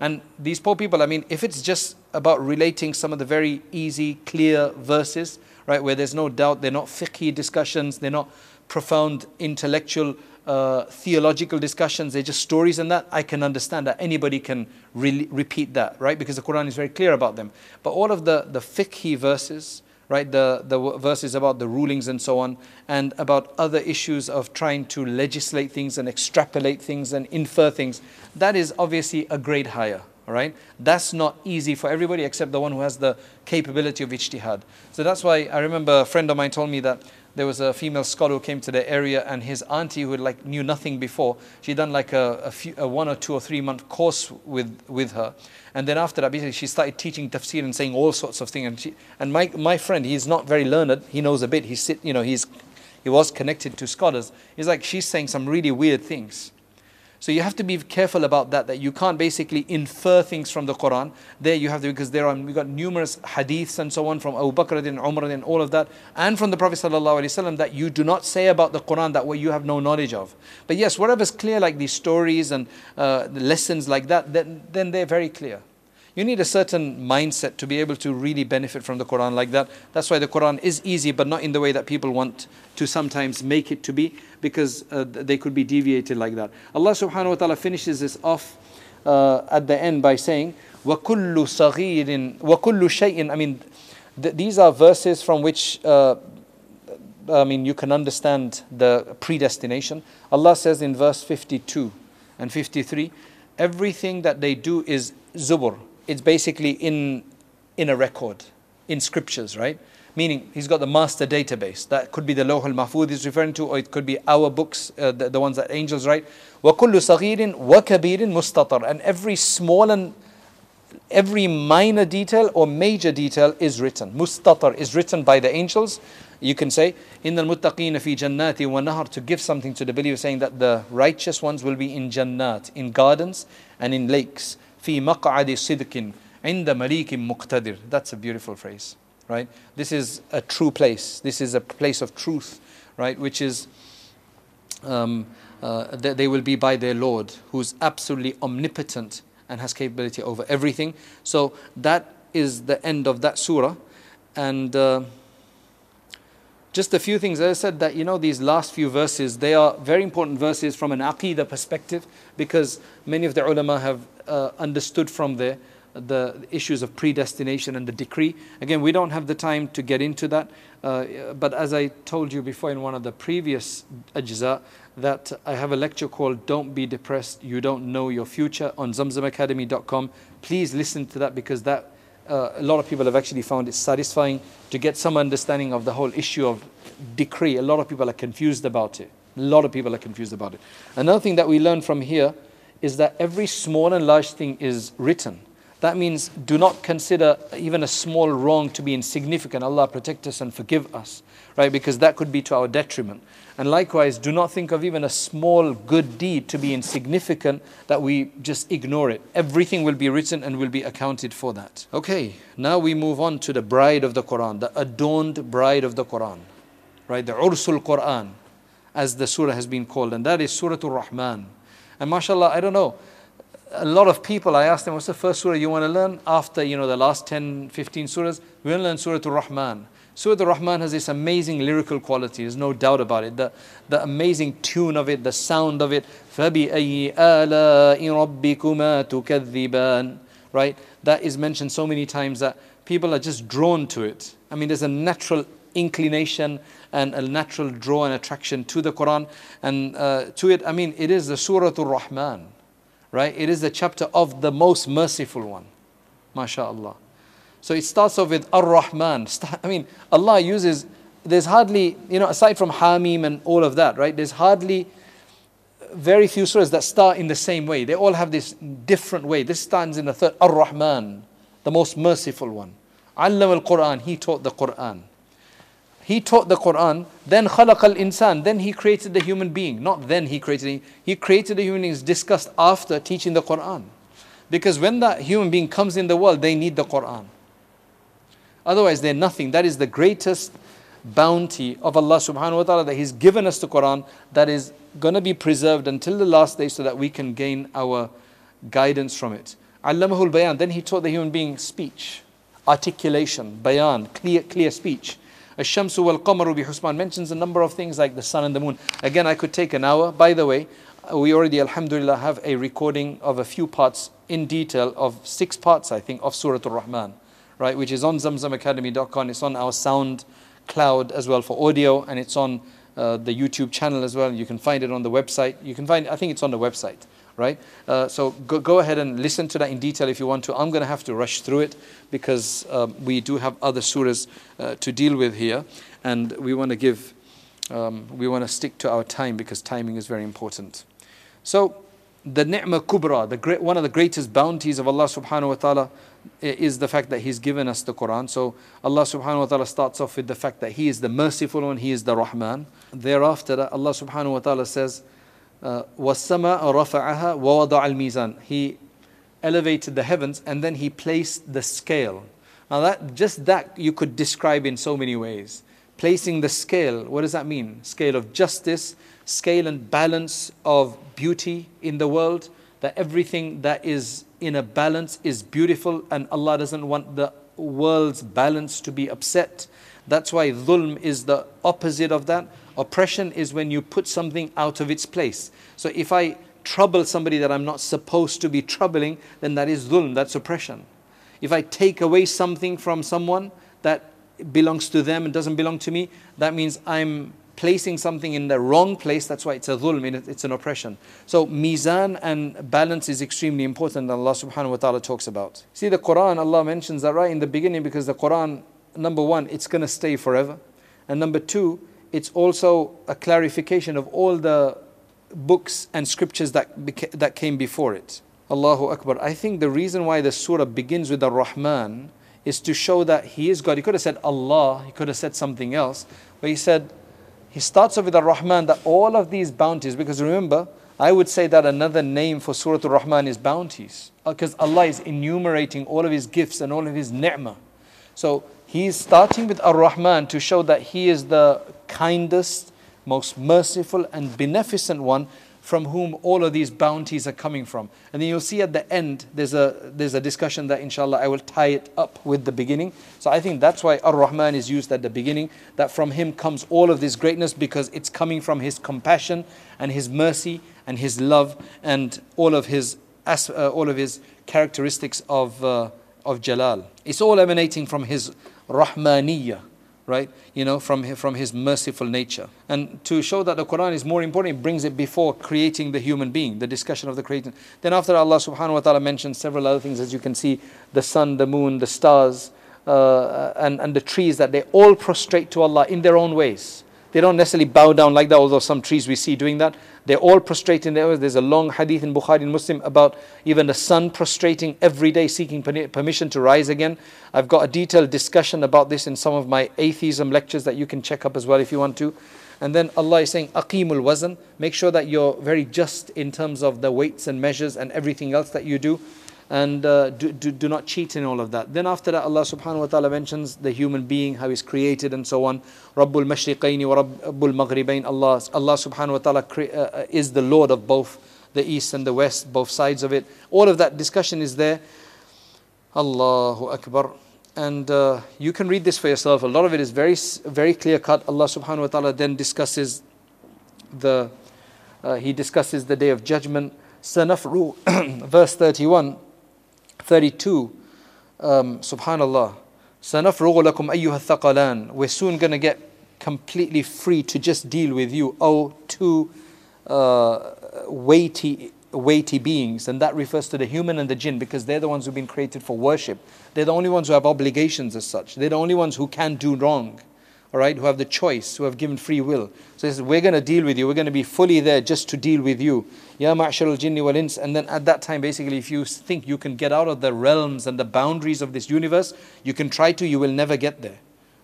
And these poor people, I mean, if it's just about relating some of the very easy, clear verses, right, where there's no doubt, they're not fiqhi discussions, they're not profound intellectual uh, theological discussions, they're just stories and that, I can understand that anybody can re- repeat that, right? Because the Quran is very clear about them. But all of the, the fiqhi verses, right, the, the verses about the rulings and so on, and about other issues of trying to legislate things and extrapolate things and infer things, that is obviously a grade higher. All right, that's not easy for everybody except the one who has the capability of ijtihad. So that's why I remember a friend of mine told me that there was a female scholar who came to the area and his auntie who like knew nothing before she'd done like a, a, few, a one or two or three month course with, with her. And then after that basically she started teaching tafsir and saying all sorts of things. And, she, and my, my friend he's not very learned. He knows a bit. Sit, you know he's he was connected to scholars. He's like she's saying some really weird things so you have to be careful about that, that you can't basically infer things from the Quran. There you have to, because there are, we've got numerous hadiths and so on from Abu Bakr and Umar and all of that, and from the Prophet ﷺ that you do not say about the Quran that what you have no knowledge of. But yes, whatever's clear, like these stories and uh, lessons like that, then, then they're very clear. You need a certain mindset to be able to really benefit from the Quran like that. That's why the Quran is easy, but not in the way that people want to sometimes make it to be, because uh, they could be deviated like that. Allah subhanahu wa ta'ala finishes this off uh, at the end by saying, وَكُلُّ صَغِيرٍ وَكُلُّ شَيْءٍ I mean, th- these are verses from which uh, I mean, you can understand the predestination. Allah says in verse 52 and 53, everything that they do is zubur, it's basically in, in a record, in scriptures, right? Meaning he's got the master database. That could be the Lawh al-Mahfuz he's referring to, or it could be our books, uh, the, the, ones that angels write. وَكُلُّ صَغِيرٍ وَكَبِيرٍ مُسْتَطَرٍ And every small and every minor detail or major detail is written. Mustatar is written by the angels. You can say, in the muttaqeen fi jannati wa nahar, to give something to the believer, saying that the righteous ones will be in jannat, in gardens and in lakes. fi maq'adi sidqin inda malikim muqtadir. That's a beautiful phrase, right? This is a true place. This is a place of truth, right? Which is, um, uh, they, they will be by their Lord, who's absolutely omnipotent and has capability over everything. So that is the end of that surah. And... Uh, just a few things. As I said that you know these last few verses, they are very important verses from an aqidah perspective because many of the ulama have uh, understood from there the issues of predestination and the decree. Again, we don't have the time to get into that, uh, but as I told you before in one of the previous ajza, that I have a lecture called Don't Be Depressed, You Don't Know Your Future on zamzamacademy.com. Please listen to that because that uh, a lot of people have actually found it satisfying to get some understanding of the whole issue of decree. A lot of people are confused about it. A lot of people are confused about it. Another thing that we learn from here is that every small and large thing is written. That means do not consider even a small wrong to be insignificant. Allah protect us and forgive us, right? Because that could be to our detriment. And likewise, do not think of even a small good deed to be insignificant that we just ignore it. Everything will be written and will be accounted for that. Okay, now we move on to the bride of the Quran, the adorned bride of the Quran, right? The Ursul Quran, as the surah has been called, and that is Surah Al Rahman. And mashallah, I don't know a lot of people, I asked them, what's the first surah you want to learn after, you know, the last 10, 15 surahs? We want to learn Surah Al-Rahman. Surah Al-Rahman has this amazing lyrical quality, there's no doubt about it. The, the amazing tune of it, the sound of it. فَبِأَيِّ آلَاءِ رَبِّكُمَا تُكَذِّبَانِ Right? That is mentioned so many times that people are just drawn to it. I mean, there's a natural inclination and a natural draw and attraction to the Quran and uh, to it. I mean, it is the Surah Al-Rahman right? It is the chapter of the most merciful one. MashaAllah. So it starts off with Ar Rahman. I mean, Allah uses, there's hardly, you know, aside from Hamim and all of that, right? There's hardly very few surahs that start in the same way. They all have this different way. This stands in the third, Ar Rahman, the most merciful one. Allam al Quran, He taught the Quran. He taught the Quran, then خلق al insan, then he created the human being. Not then he created he, he created the human being discussed after teaching the Quran. Because when that human being comes in the world, they need the Quran. Otherwise, they're nothing. That is the greatest bounty of Allah subhanahu wa ta'ala that He's given us the Quran that is going to be preserved until the last day so that we can gain our guidance from it. Bayan, then he taught the human being speech, articulation, bayan, clear, clear speech. Ash-shamsu wal qamaru bi husman mentions a number of things like the sun and the moon. Again, I could take an hour. By the way, we already, alhamdulillah, have a recording of a few parts in detail of six parts, I think, of Surah Al-Rahman, right, which is on zamzamacademy.com. It's on our sound cloud as well for audio, and it's on uh, the YouTube channel as well. You can find it on the website. You can find, I think it's on the website, right? Uh, so go, go ahead and listen to that in detail if you want to. I'm going to have to rush through it because um, we do have other surahs uh, to deal with here, and we want to give, um, we want to stick to our time because timing is very important. So the ni'mah kubra, the great, one of the greatest bounties of Allah subhanahu wa ta'ala is the fact that He's given us the Quran. So Allah subhanahu wa ta'ala starts off with the fact that He is the merciful one, He is the Rahman. Thereafter, Allah subhanahu wa ta'ala says, وَالسَّمَاءَ رَفَعَهَا وَوَضَعَ الْمِيزَانِ He elevated the heavens and then He placed the scale. Now that just that you could describe in so many ways. Placing the scale, what does that mean? Scale of justice, scale and balance of beauty in the world, that everything that is in a balance is beautiful and Allah doesn't want the world's balance to be upset. That's why dhulm is the opposite of that. Oppression is when you put something out of its place. So if I trouble somebody that I'm not supposed to be troubling, then that is dhulm, that's oppression. If I take away something from someone that belongs to them and doesn't belong to me, that means I'm placing something in the wrong place, that's why it's a dhulm, it's an oppression. So mizan and balance is extremely important that Allah subhanahu wa ta'ala talks about. See the Quran, Allah mentions that right in the beginning because the Quran, number one, it's going to stay forever. And number two, it's also a clarification of all the books and scriptures that, beca- that came before it. Allahu Akbar. I think the reason why the surah begins with the Rahman is to show that He is God. He could have said Allah, He could have said something else, but He said he starts off with the Rahman, that all of these bounties, because remember, I would say that another name for Surah Al Rahman is bounties. Uh, because Allah is enumerating all of His gifts and all of His ni'mah. So He's starting with Ar-Rahman to show that He is the kindest, most merciful and beneficent one from whom all of these bounties are coming from. And then you'll see at the end, there's a, there's a discussion that inshallah I will tie it up with the beginning. So I think that's why Ar Rahman is used at the beginning, that from him comes all of this greatness because it's coming from his compassion and his mercy and his love and all of his, uh, all of his characteristics of, uh, of Jalal. It's all emanating from his Rahmaniyah right? You know, from, from his merciful nature. And to show that the Quran is more important, it brings it before creating the human being, the discussion of the creation. Then after Allah subhanahu wa ta'ala mentions several other things, as you can see, the sun, the moon, the stars, uh, and, and the trees, that they all prostrate to Allah in their own ways. They don't necessarily bow down like that, although some trees we see doing that. They're all prostrating. There's a long hadith in Bukhari and Muslim about even the sun prostrating every day, seeking permission to rise again. I've got a detailed discussion about this in some of my atheism lectures that you can check up as well if you want to. And then Allah is saying, Aqimul wazn. Make sure that you're very just in terms of the weights and measures and everything else that you do and uh, do, do, do, not cheat in all of that. Then after that, Allah subhanahu wa ta'ala mentions the human being, how he's created and so on. Rabbul mashriqaini wa Rabbul maghribain. Allah, Allah subhanahu wa ta'ala cre- uh, is the Lord of both the east and the west, both sides of it. All of that discussion is there. Allahu Akbar. And uh, you can read this for yourself. A lot of it is very, very clear cut. Allah subhanahu wa ta'ala then discusses the, uh, he discusses the day of judgment. Sanafru, *clears throat* verse 31. 32, um, subhanallah, سَنَفْرُغُ لَكُمْ أَيُّهَا الثَّقَلَانِ We're soon going to get completely free to just deal with you, oh two uh, weighty, weighty beings. And that refers to the human and the jinn because they're the ones who've been created for worship. They're the only ones who have obligations as such. They're the only ones who can do wrong all right, who have the choice, who have given free will. So he says, We're going to deal with you. We're going to be fully there just to deal with you. Ya ma'shar al jinni wal ins. And then at that time, basically, if you think you can get out of the realms and the boundaries of this universe, you can try to, you will never get there.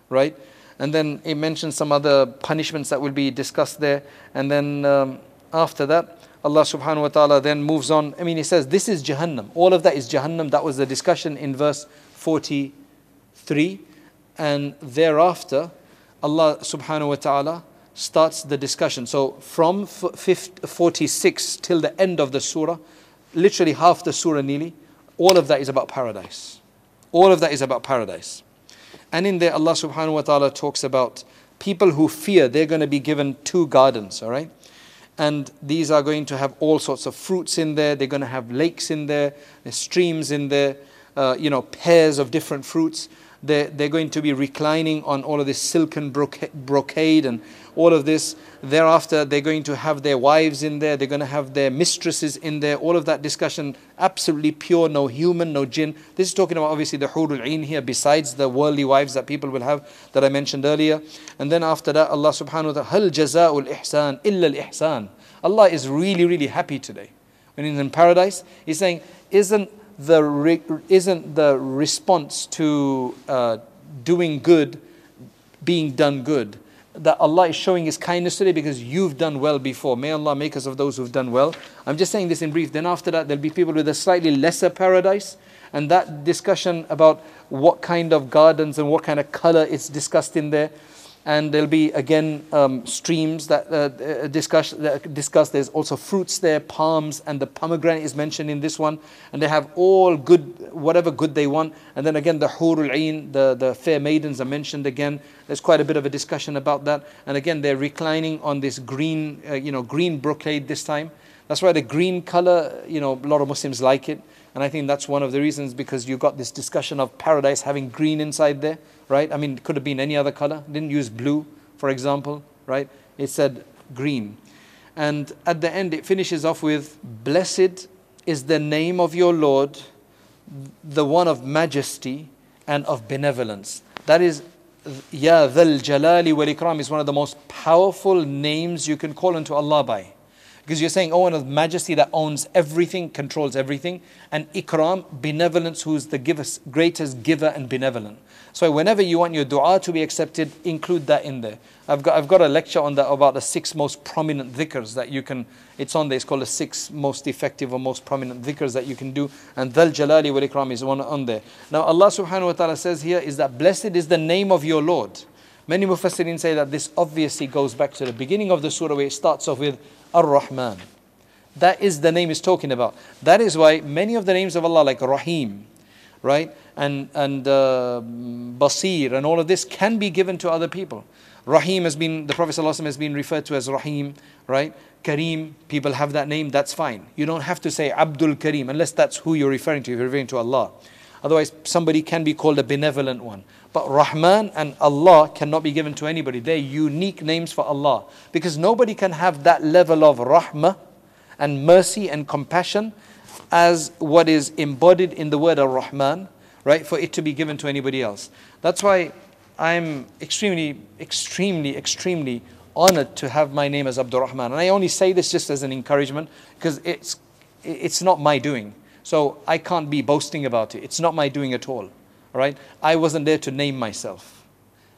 Right? And then it mentions some other punishments that will be discussed there. And then um, after that, Allah subhanahu wa ta'ala then moves on. I mean, He says, This is Jahannam. All of that is Jahannam. That was the discussion in verse 43. And thereafter, Allah subhanahu wa ta'ala starts the discussion. So from 46 till the end of the surah, literally half the surah nearly, all of that is about paradise. All of that is about paradise. And in there, Allah subhanahu wa ta'ala talks about people who fear, they're going to be given two gardens, all right? And these are going to have all sorts of fruits in there. They're going to have lakes in there, streams in there, uh, you know, pairs of different fruits. They're, they're going to be reclining on all of this silken brocade and all of this. Thereafter, they're going to have their wives in there, they're going to have their mistresses in there. All of that discussion, absolutely pure, no human, no jinn. This is talking about obviously the hurul ain here, besides the worldly wives that people will have that I mentioned earlier. And then after that, Allah subhanahu wa ta'ala, Hal jaza'ul ihsan illa ihsan. Allah is really, really happy today. When he's in paradise, he's saying, Isn't the, re- isn't the response to uh, doing good being done good? that Allah is showing His kindness today because you've done well before. May Allah make us of those who've done well. I'm just saying this in brief. Then after that, there'll be people with a slightly lesser paradise. And that discussion about what kind of gardens and what kind of color is discussed in there and there'll be again um, streams that uh, uh, discuss, that discuss. There's also fruits there, palms, and the pomegranate is mentioned in this one. And they have all good, whatever good they want. And then again, the hurul ain, the, the fair maidens are mentioned again. There's quite a bit of a discussion about that. And again, they're reclining on this green, uh, you know, green brocade this time. That's why the green color, you know, a lot of Muslims like it. And I think that's one of the reasons because you got this discussion of paradise having green inside there right? I mean, it could have been any other color. Didn't use blue, for example, right? It said green. And at the end, it finishes off with Blessed is the name of your Lord, the one of majesty and of benevolence. That is, Ya Dhal Jalali wal Ikram is one of the most powerful names you can call unto Allah by. Because you're saying, oh, one of majesty that owns everything, controls everything, and Ikram, benevolence, who's the greatest giver and benevolent. So whenever you want your dua to be accepted, include that in there. I've got, I've got a lecture on that about the six most prominent dhikrs that you can, it's on there, it's called the six most effective or most prominent dhikrs that you can do. And Dhal Jalali wal Ikram is one on there. Now Allah subhanahu wa ta'ala says here is that blessed is the name of your Lord. Many Mufassirin say that this obviously goes back to the beginning of the surah where it starts off with Ar-Rahman. That is the name it's talking about. That is why many of the names of Allah like Rahim, right? and, and uh, Basir and all of this can be given to other people. Rahim has been, the Prophet ﷺ has been referred to as Rahim, right? Kareem, people have that name, that's fine. You don't have to say Abdul Kareem unless that's who you're referring to, if you're referring to Allah. Otherwise, somebody can be called a benevolent one. But Rahman and Allah cannot be given to anybody. They're unique names for Allah. Because nobody can have that level of rahmah and mercy and compassion as what is embodied in the word Ar-Rahman right, for it to be given to anybody else. That's why I'm extremely, extremely, extremely honored to have my name as Abdul Rahman. And I only say this just as an encouragement because it's, it's not my doing. So I can't be boasting about it. It's not my doing at all. All right? I wasn't there to name myself.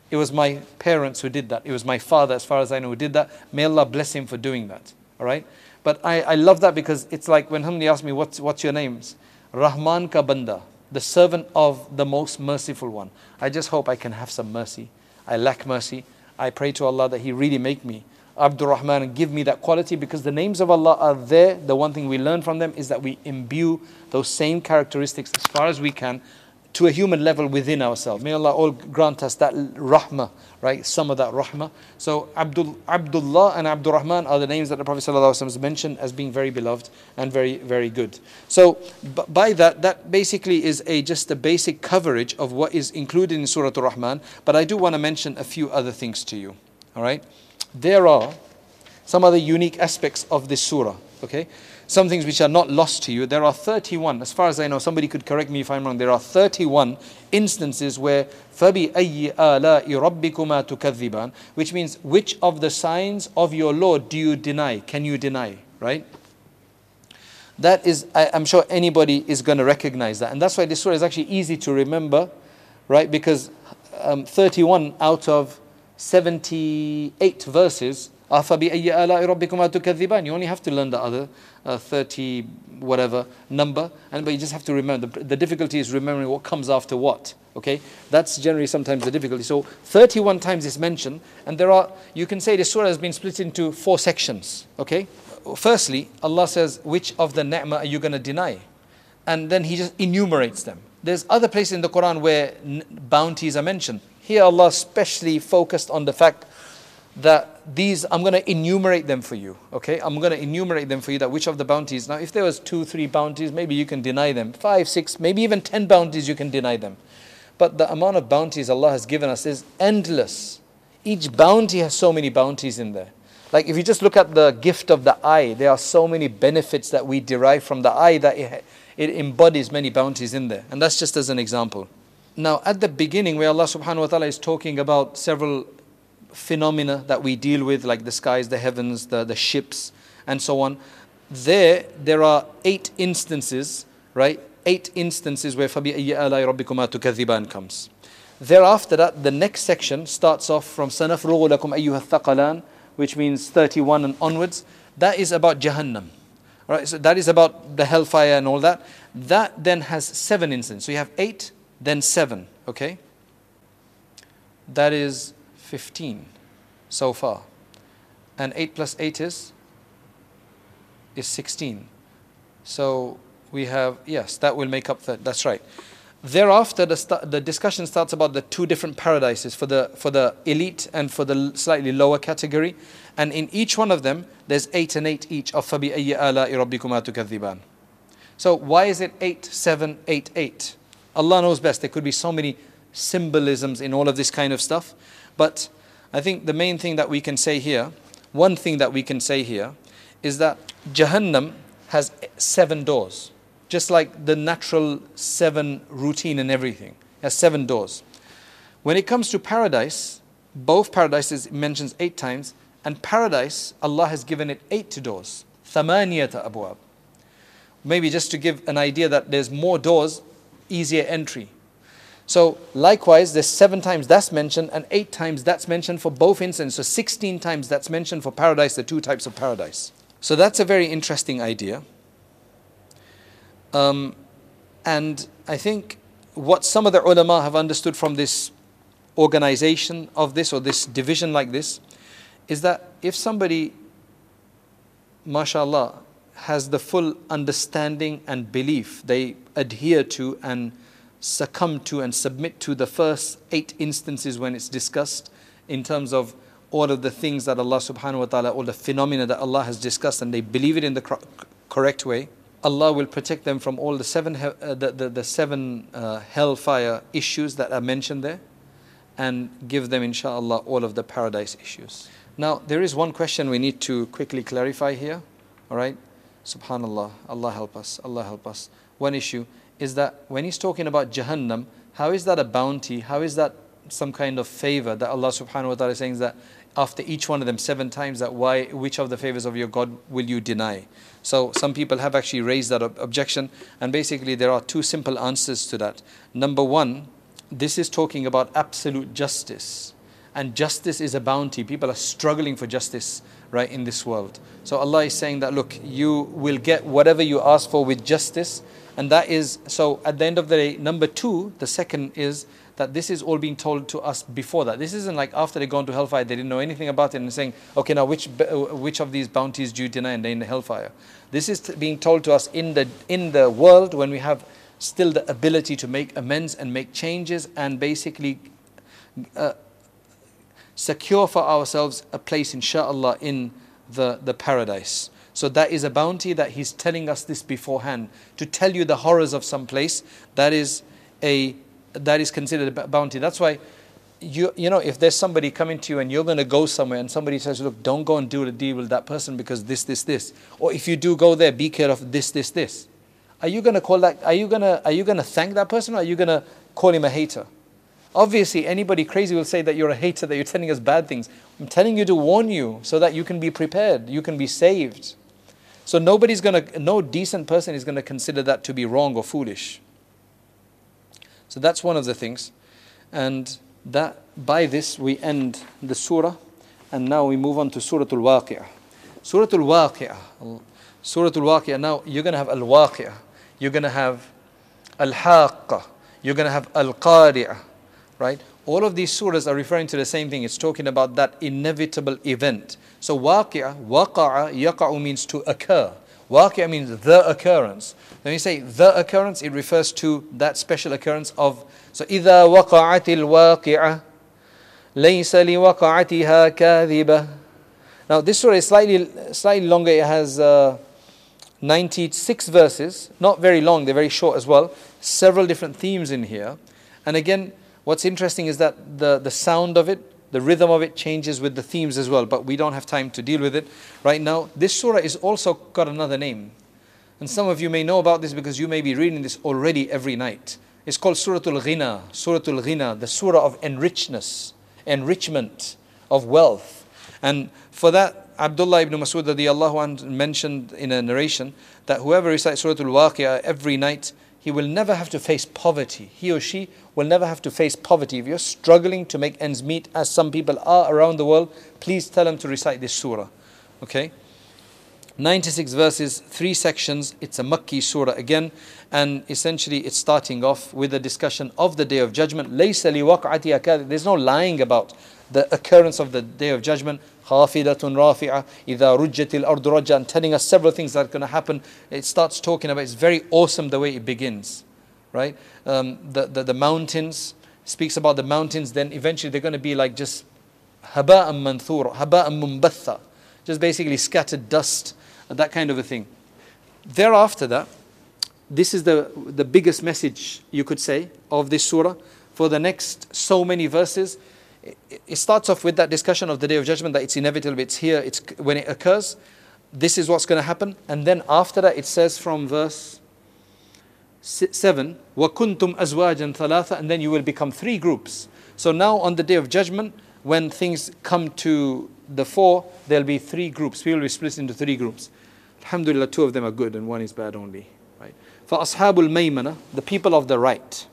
It was my parents who did that. It was my father, as far as I know, who did that. May Allah bless him for doing that. All right? But I, I love that because it's like when somebody asks me, what's, what's your names? Rahman ka banda the servant of the most merciful one. I just hope I can have some mercy. I lack mercy. I pray to Allah that He really make me Abdul Rahman give me that quality because the names of Allah are there. The one thing we learn from them is that we imbue those same characteristics as far as we can to a human level within ourselves. May Allah all grant us that rahmah, right? Some of that rahmah. So Abdul, Abdullah and Abdul Rahman are the names that the Prophet ﷺ mentioned as being very beloved and very, very good. So by that, that basically is a just a basic coverage of what is included in Surah Al-Rahman. But I do want to mention a few other things to you. All right? There are some other unique aspects of this surah. Okay? some things which are not lost to you. There are 31, as far as I know, somebody could correct me if I'm wrong, there are 31 instances where فَبِأَيِّ آلَاءِ رَبِّكُمَا تُكَذِّبَانِ Which means, which of the signs of your Lord do you deny? Can you deny? Right? That is, I, am sure anybody is going to recognize that. And that's why this surah is actually easy to remember, right? Because um, 31 out of 78 verses. أَفَبِأَيِّ آلَاءِ رَبِّكُمَا تُكَذِّبَانِ You only have to learn the other uh, 30 whatever number, and but you just have to remember. The, the difficulty is remembering what comes after what. Okay, that's generally sometimes the difficulty. So 31 times is mentioned, and there are you can say the surah has been split into four sections. Okay, firstly, Allah says, which of the ni'mah are you going to deny? And then He just enumerates them. There's other places in the Quran where bounties are mentioned. Here, Allah specially focused on the fact that these, I'm going to enumerate them for you. Okay, I'm going to enumerate them for you. That which of the bounties. Now, if there was two, three bounties, maybe you can deny them. Five, six, maybe even ten bounties, you can deny them. But the amount of bounties Allah has given us is endless. Each bounty has so many bounties in there. Like if you just look at the gift of the eye, there are so many benefits that we derive from the eye that it, it embodies many bounties in there. And that's just as an example. Now, at the beginning, where Allah subhanahu wa ta'ala is talking about several phenomena that we deal with, like the skies, the heavens, the, the ships, and so on, there, there are eight instances, right? Eight instances where فَبِأَيِّ آلَاءِ رَبِّكُمَا تُكَذِّبَانِ comes. Thereafter that, the next section starts off from سَنَفْرُغُ لَكُمْ أَيُّهَا الثَّقَلَانِ which means 31 and onwards, that is about Jahannam. Right, so that is about the hellfire and all that. That then has seven instances. So you have eight, then seven. Okay? That is 15 so far. And 8 plus 8 is? Is 16. So we have, yes, that will make up that. That's right. Thereafter, the, st- the discussion starts about the two different paradises for the, for the elite and for the slightly lower category. And in each one of them, there's eight and eight each of فَبِأَيِّ آلَاءِ رَبِّكُمَا تُكَذِّبَانِ So why is it eight, seven, eight, eight? Allah knows best. There could be so many symbolisms in all of this kind of stuff. But I think the main thing that we can say here, one thing that we can say here, is that Jahannam has seven doors just like the natural seven routine and everything. It has seven doors. When it comes to paradise, both paradises mentions eight times, and paradise, Allah has given it eight doors. Thamaniyata abwab. Maybe just to give an idea that there's more doors, easier entry. So likewise, there's seven times that's mentioned and eight times that's mentioned for both instances. So 16 times that's mentioned for paradise, the two types of paradise. So that's a very interesting idea. Um, and I think what some of the ulama have understood from this organization of this or this division like this is that if somebody, mashallah, has the full understanding and belief, they adhere to and succumb to and submit to the first eight instances when it's discussed in terms of all of the things that Allah subhanahu wa ta'ala, all the phenomena that Allah has discussed, and they believe it in the correct way Allah will protect them from all the seven, uh, the, the, the, seven uh, hellfire issues that are mentioned there and give them, inshallah, all of the paradise issues. Now, there is one question we need to quickly clarify here. All right? Subhanallah. Allah help us. Allah help us. One issue is that when he's talking about Jahannam, how is that a bounty? How is that some kind of favor that Allah subhanahu wa ta'ala is saying that after each one of them seven times that why which of the favors of your God will you deny? So some people have actually raised that ob- objection, and basically there are two simple answers to that. Number one, this is talking about absolute justice, and justice is a bounty. People are struggling for justice right in this world. So Allah is saying that look, you will get whatever you ask for with justice, and that is so. At the end of the day, number two, the second is that this is all being told to us before that. This isn't like after they've gone to hellfire, they didn't know anything about it and saying, okay, now which, which of these bounties do you deny and they're in the hellfire? This is being told to us in the, in the world when we have still the ability to make amends and make changes and basically uh, secure for ourselves a place, inshallah, in the, the paradise. So that is a bounty that he's telling us this beforehand to tell you the horrors of some place. That is a that is considered a bounty. That's why you you know if there's somebody coming to you and you're going to go somewhere and somebody says look don't go and do a deal with that person because this this this or if you do go there be careful of this this this are you going to call that are you going to are you going to thank that person or are you going to call him a hater obviously anybody crazy will say that you're a hater that you're telling us bad things i'm telling you to warn you so that you can be prepared you can be saved so nobody's going to no decent person is going to consider that to be wrong or foolish so that's one of the things. And that by this we end the surah and now we move on to Surah Al-Waqi'ah. Surah Al-Waqi'ah. Surah Al-Waqi'ah. Now you're going to have Al-Waqi'ah. You're going to have Al-Haqqah. You're going to have Al-Qari'ah Right? All of these surahs are referring to the same thing. It's talking about that inevitable event. So Waqi'ah, Waqa'a, Yaqa'u means to occur. Waqi'ah means the occurrence. When you say the occurrence, it refers to that special occurrence of so إذا وقعت الواقعة ليس لوقعتها كاذبة Now this surah is slightly, slightly longer. It has uh, 96 verses. Not very long. They're very short as well. Several different themes in here. And again, what's interesting is that the, the sound of it, the rhythm of it changes with the themes as well. But we don't have time to deal with it right now. This surah is also got another name. And some of you may know about this because you may be reading this already every night. It's called Suratul Ghina, Suratul Ghina, the surah of enrichness, enrichment of wealth. And for that, Abdullah ibn Masud mentioned in a narration that whoever recites Suratul Waqi'ah every night, he will never have to face poverty. He or she will never have to face poverty. If you're struggling to make ends meet, as some people are around the world, please tell them to recite this surah. Okay? 96 verses, three sections. It's a Makki surah again, and essentially it's starting off with a discussion of the day of judgment. There's no lying about the occurrence of the day of judgment. Hafidatun Rafi'a, idha rujjatil ardu rajja, and telling us several things that are going to happen. It starts talking about, it's very awesome the way it begins, right? Um, the, the, the mountains, speaks about the mountains, then eventually they're going to be like just haba'an manthur, haba'an mumbatha, just basically scattered dust, that kind of a thing. Thereafter that, this is the, the biggest message, you could say, of this surah. For the next so many verses, it starts off with that discussion of the day of judgment that it's inevitable, it's here, it's when it occurs, this is what's going to happen. And then after that, it says from verse 7, وَكُنْتُمْ أَزْوَاجًا ثَلَاثًا And then you will become three groups. So now on the day of judgment, when things come to the fore, there'll be three groups. We will be split into three groups. Alhamdulillah, two of them are good and one is bad only. Right? For Ashabul Maymana, the people of the right.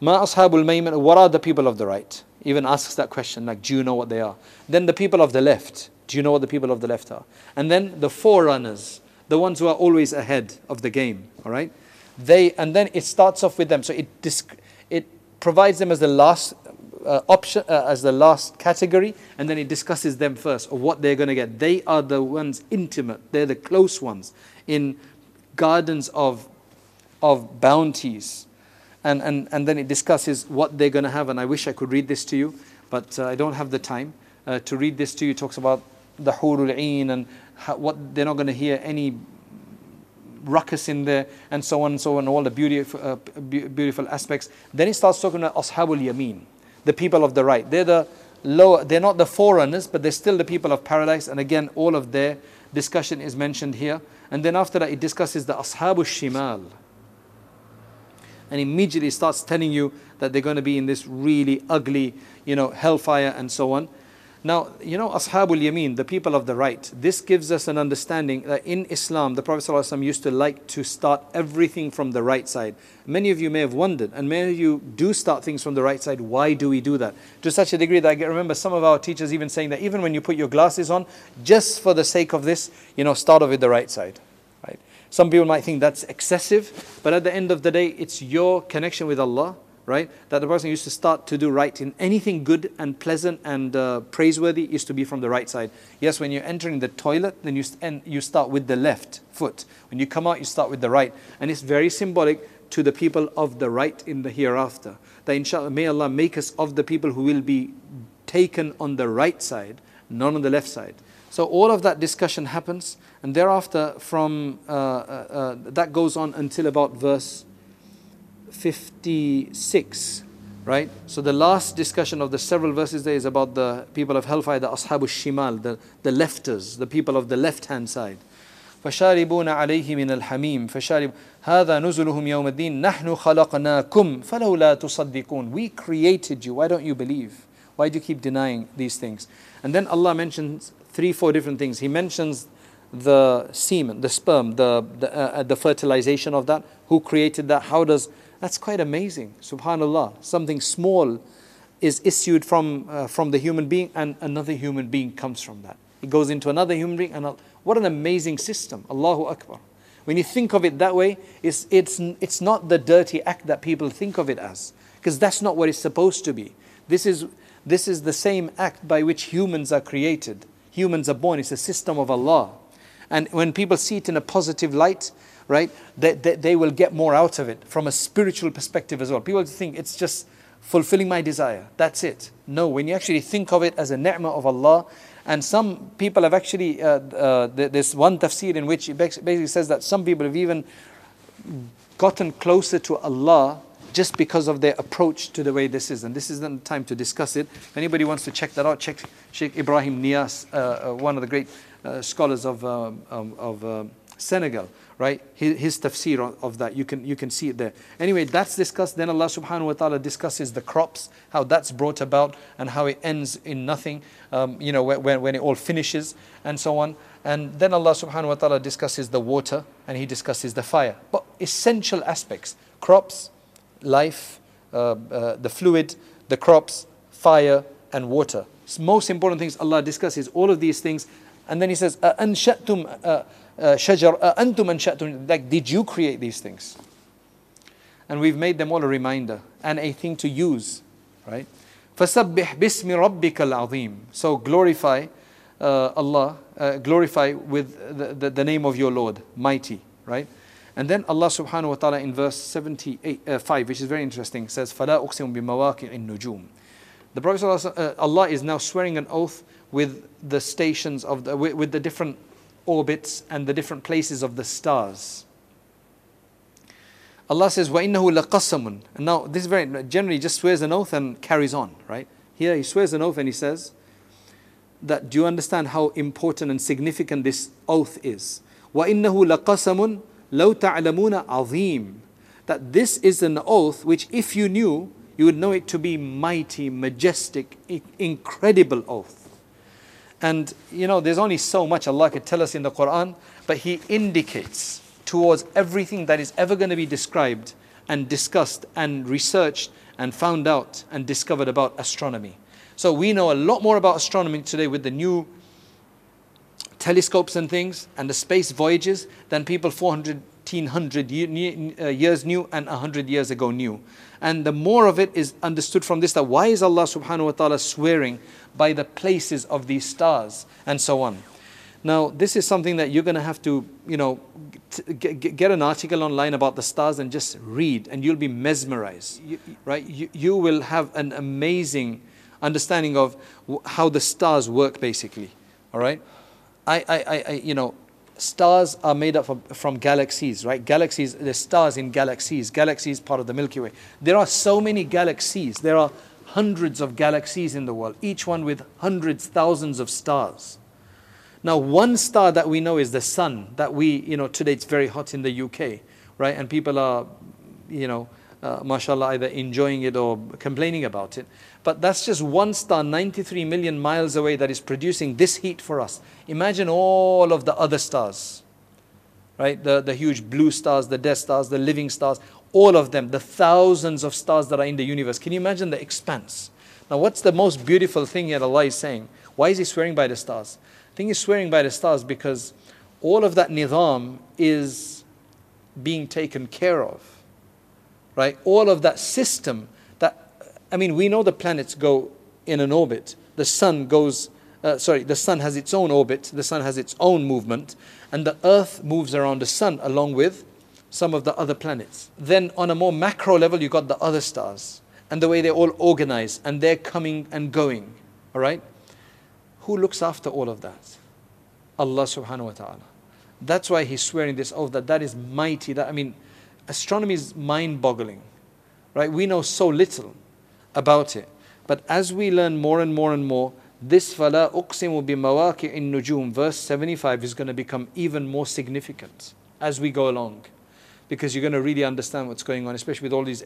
Ma Ashabul Maymana, what are the people of the right? Even asks that question, like, do you know what they are? Then the people of the left, do you know what the people of the left are? And then the forerunners, the ones who are always ahead of the game, all right? They, and then it starts off with them. So it, disc, it provides them as the last uh, option uh, as the last category, and then it discusses them first of what they're going to get. They are the ones intimate; they're the close ones in gardens of of bounties, and and and then it discusses what they're going to have. And I wish I could read this to you, but uh, I don't have the time uh, to read this to you. It talks about the hurul ain and how, what they're not going to hear any ruckus in there and so on and so on all the beautiful, uh, beautiful aspects then he starts talking about ashabul yameen the people of the right. They're the lower, they're not the forerunners, but they're still the people of paradise. And again, all of their discussion is mentioned here. And then after that, it discusses the Ashabu Shimal. And immediately starts telling you that they're going to be in this really ugly, you know, hellfire and so on. Now, you know, Ashabul Yameen, the people of the right, this gives us an understanding that in Islam, the Prophet ﷺ used to like to start everything from the right side. Many of you may have wondered, and many of you do start things from the right side. Why do we do that? To such a degree that I remember some of our teachers even saying that even when you put your glasses on, just for the sake of this, you know, start off with the right side. Some people might think that's excessive, but at the end of the day, it's your connection with Allah right? That the person used to start to do right in anything good and pleasant and uh, praiseworthy is to be from the right side. Yes, when you're entering the toilet, then you, st- you start with the left foot. When you come out, you start with the right. And it's very symbolic to the people of the right in the hereafter. That inshallah, may Allah make us of the people who will be taken on the right side, not on the left side. So all of that discussion happens, and thereafter, from uh, uh, uh that goes on until about verse 56, right? So the last discussion of the several verses there is about the people of hellfire, the Ashabu Shimal, the, the lefters, the people of the left hand side. فشاربون عليه من الحميم فشارب هذا نزلهم يوم الدين نحن خلقناكم فلولا تصدقون We created you, why don't you believe? Why do you keep denying these things? And then Allah mentions three, four different things. He mentions the semen, the sperm, the, the, uh, the fertilization of that. Who created that? How does that's quite amazing. Subhanallah. Something small is issued from, uh, from the human being, and another human being comes from that. It goes into another human being, and what an amazing system! Allahu Akbar. When you think of it that way, it's, it's, it's not the dirty act that people think of it as, because that's not what it's supposed to be. This is, this is the same act by which humans are created. Humans are born. It's a system of Allah. And when people see it in a positive light, right, they, they, they will get more out of it from a spiritual perspective as well. People think it's just fulfilling my desire. That's it. No, when you actually think of it as a ni'mah of Allah, and some people have actually, uh, uh, there's one tafsir in which it basically says that some people have even gotten closer to Allah just because of their approach to the way this is. And this isn't the time to discuss it. If anybody wants to check that out, check Sheikh Ibrahim Niass, uh, uh, one of the great uh, scholars of, um, um of uh, Senegal right? His, his tafsir of that, you can, you can see it there. Anyway, that's discussed. Then Allah subhanahu wa ta'ala discusses the crops, how that's brought about, and how it ends in nothing, um, you know, when, when it all finishes, and so on. And then Allah subhanahu wa ta'ala discusses the water, and He discusses the fire. But essential aspects crops, life, uh, uh, the fluid, the crops, fire, and water. Most important things Allah discusses all of these things. And then He says, أَنْشَأْتُمْ shajar antum anshatum like did you create these things and we've made them all a reminder and a thing to use right فسبح باسم ربك العظيم so glorify uh, Allah uh, glorify with the, the, the, name of your Lord mighty right and then Allah subhanahu wa ta'ala in verse 78 uh, 5 which is very interesting says فلا أقسم بمواقع النجوم the Prophet uh, Allah is now swearing an oath with the stations of the, with, with the different orbits and the different places of the stars. Allah says, وَإِنَّهُ لَقَسَمٌ And now, this is very, generally just swears an oath and carries on, right? Here he swears an oath and he says, that do you understand how important and significant this oath is? وَإِنَّهُ لَقَسَمٌ لَوْ تَعْلَمُونَ عَظِيمٌ That this is an oath which if you knew, you would know it to be mighty, majestic, incredible oath. And you know, there's only so much Allah could tell us in the Quran, but He indicates towards everything that is ever going to be described and discussed and researched and found out and discovered about astronomy. So we know a lot more about astronomy today with the new telescopes and things and the space voyages than people 400 1500 uh, years knew and 100 years ago knew. And the more of it is understood from this that why is Allah subhanahu wa ta'ala swearing by the places of these stars and so on. Now, this is something that you're going to have to, you know, get an article online about the stars and just read, and you'll be mesmerized, right? You, you will have an amazing understanding of how the stars work, basically. All right? I, I, I, you know, stars are made up of, from galaxies, right? Galaxies, the stars in galaxies. Galaxies part of the Milky Way. There are so many galaxies. There are hundreds of galaxies in the world, each one with hundreds, thousands of stars. Now, one star that we know is the sun, that we, you know, today it's very hot in the UK, right? And people are, you know, uh, mashallah, either enjoying it or complaining about it. But that's just one star 93 million miles away that is producing this heat for us. Imagine all of the other stars, right? The, the huge blue stars, the death stars, the living stars, all of them, the thousands of stars that are in the universe. Can you imagine the expanse? Now, what's the most beautiful thing here Allah is saying? Why is He swearing by the stars? I think He's swearing by the stars because all of that nizam is being taken care of. Right? All of that system that, I mean, we know the planets go in an orbit. The sun goes, uh, sorry, the sun has its own orbit, the sun has its own movement, and the earth moves around the sun along with some of the other planets. Then, on a more macro level, you've got the other stars and the way they all organize and they're coming and going. All right? Who looks after all of that? Allah subhanahu wa ta'ala. That's why he's swearing this oath that that is mighty. That I mean, astronomy is mind boggling. Right? We know so little about it. But as we learn more and more and more, this fala uqsimu bi in nujum, verse 75 is going to become even more significant as we go along because you're going to really understand what's going on, especially with all these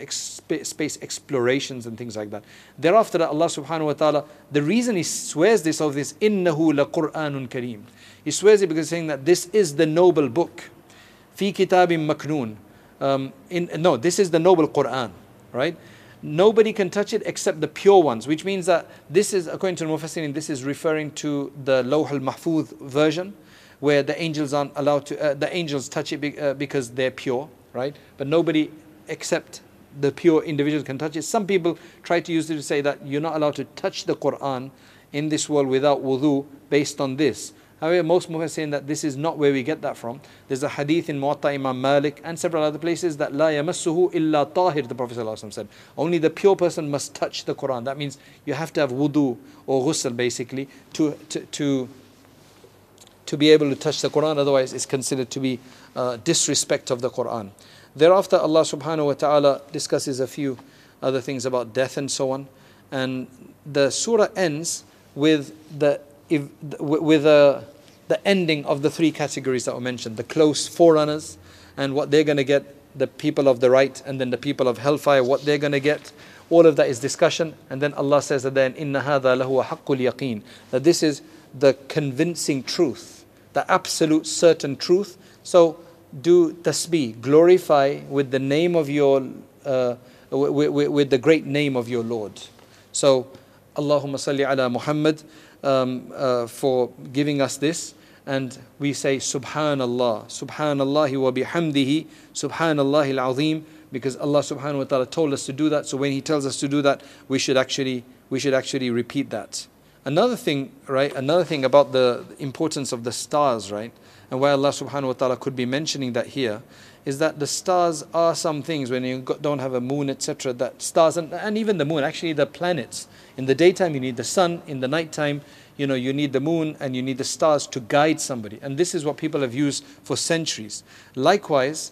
space explorations and things like that. Thereafter, Allah subhanahu wa ta'ala, the reason He swears this of this, innahu la Qur'anun kareem. He swears it because saying that this is the noble book. Fi kitabim maknoon. Um, in, no, this is the noble Quran, right? Nobody can touch it except the pure ones, which means that this is, according to Mufassirin, this is referring to the Lawh al-Mahfuz version, where the angels aren't allowed to, uh, the angels touch it be, uh, because they're pure, right? But nobody except the pure individuals can touch it. Some people try to use it to say that you're not allowed to touch the Quran in this world without wudu based on this. However, most Mufassirin saying that this is not where we get that from. There's a hadith in Muwatta Imam Malik and several other places that la yamassuhu illa tahir, the Prophet ﷺ said. Only the pure person must touch the Quran. That means you have to have wudu or ghusl basically to, to, to, to be able to touch the Quran, otherwise it's considered to be uh, disrespect of the Quran. Thereafter, Allah subhanahu wa ta'ala discusses a few other things about death and so on. And the surah ends with the with a the ending of the three categories that were mentioned the close forerunners and what they're going to get, the people of the right, and then the people of hellfire, what they're going to get. All of that is discussion. And then Allah says that then, Inna hadha lahu haqqul yaqeen. That this is the convincing truth, the absolute certain truth. So do tasbih, glorify with the name of your, uh, with, with, with, the great name of your Lord. So, Allahumma salli ala Muhammad um, uh, for giving us this. And we say Subhanallah, Subhanallah wa bihamdihi, Subhanallah al azim, because Allah subhanahu wa ta'ala told us to do that. So when He tells us to do that, we should actually, we should actually repeat that. Another thing, right? Another thing about the importance of the stars, right? And why Allah subhanahu wa ta'ala could be mentioning that here is that the stars are some things when you don't have a moon, etc. That stars and, and even the moon, actually the planets. In the daytime, you need the sun. In the nighttime, you know, you need the moon and you need the stars to guide somebody. And this is what people have used for centuries. Likewise,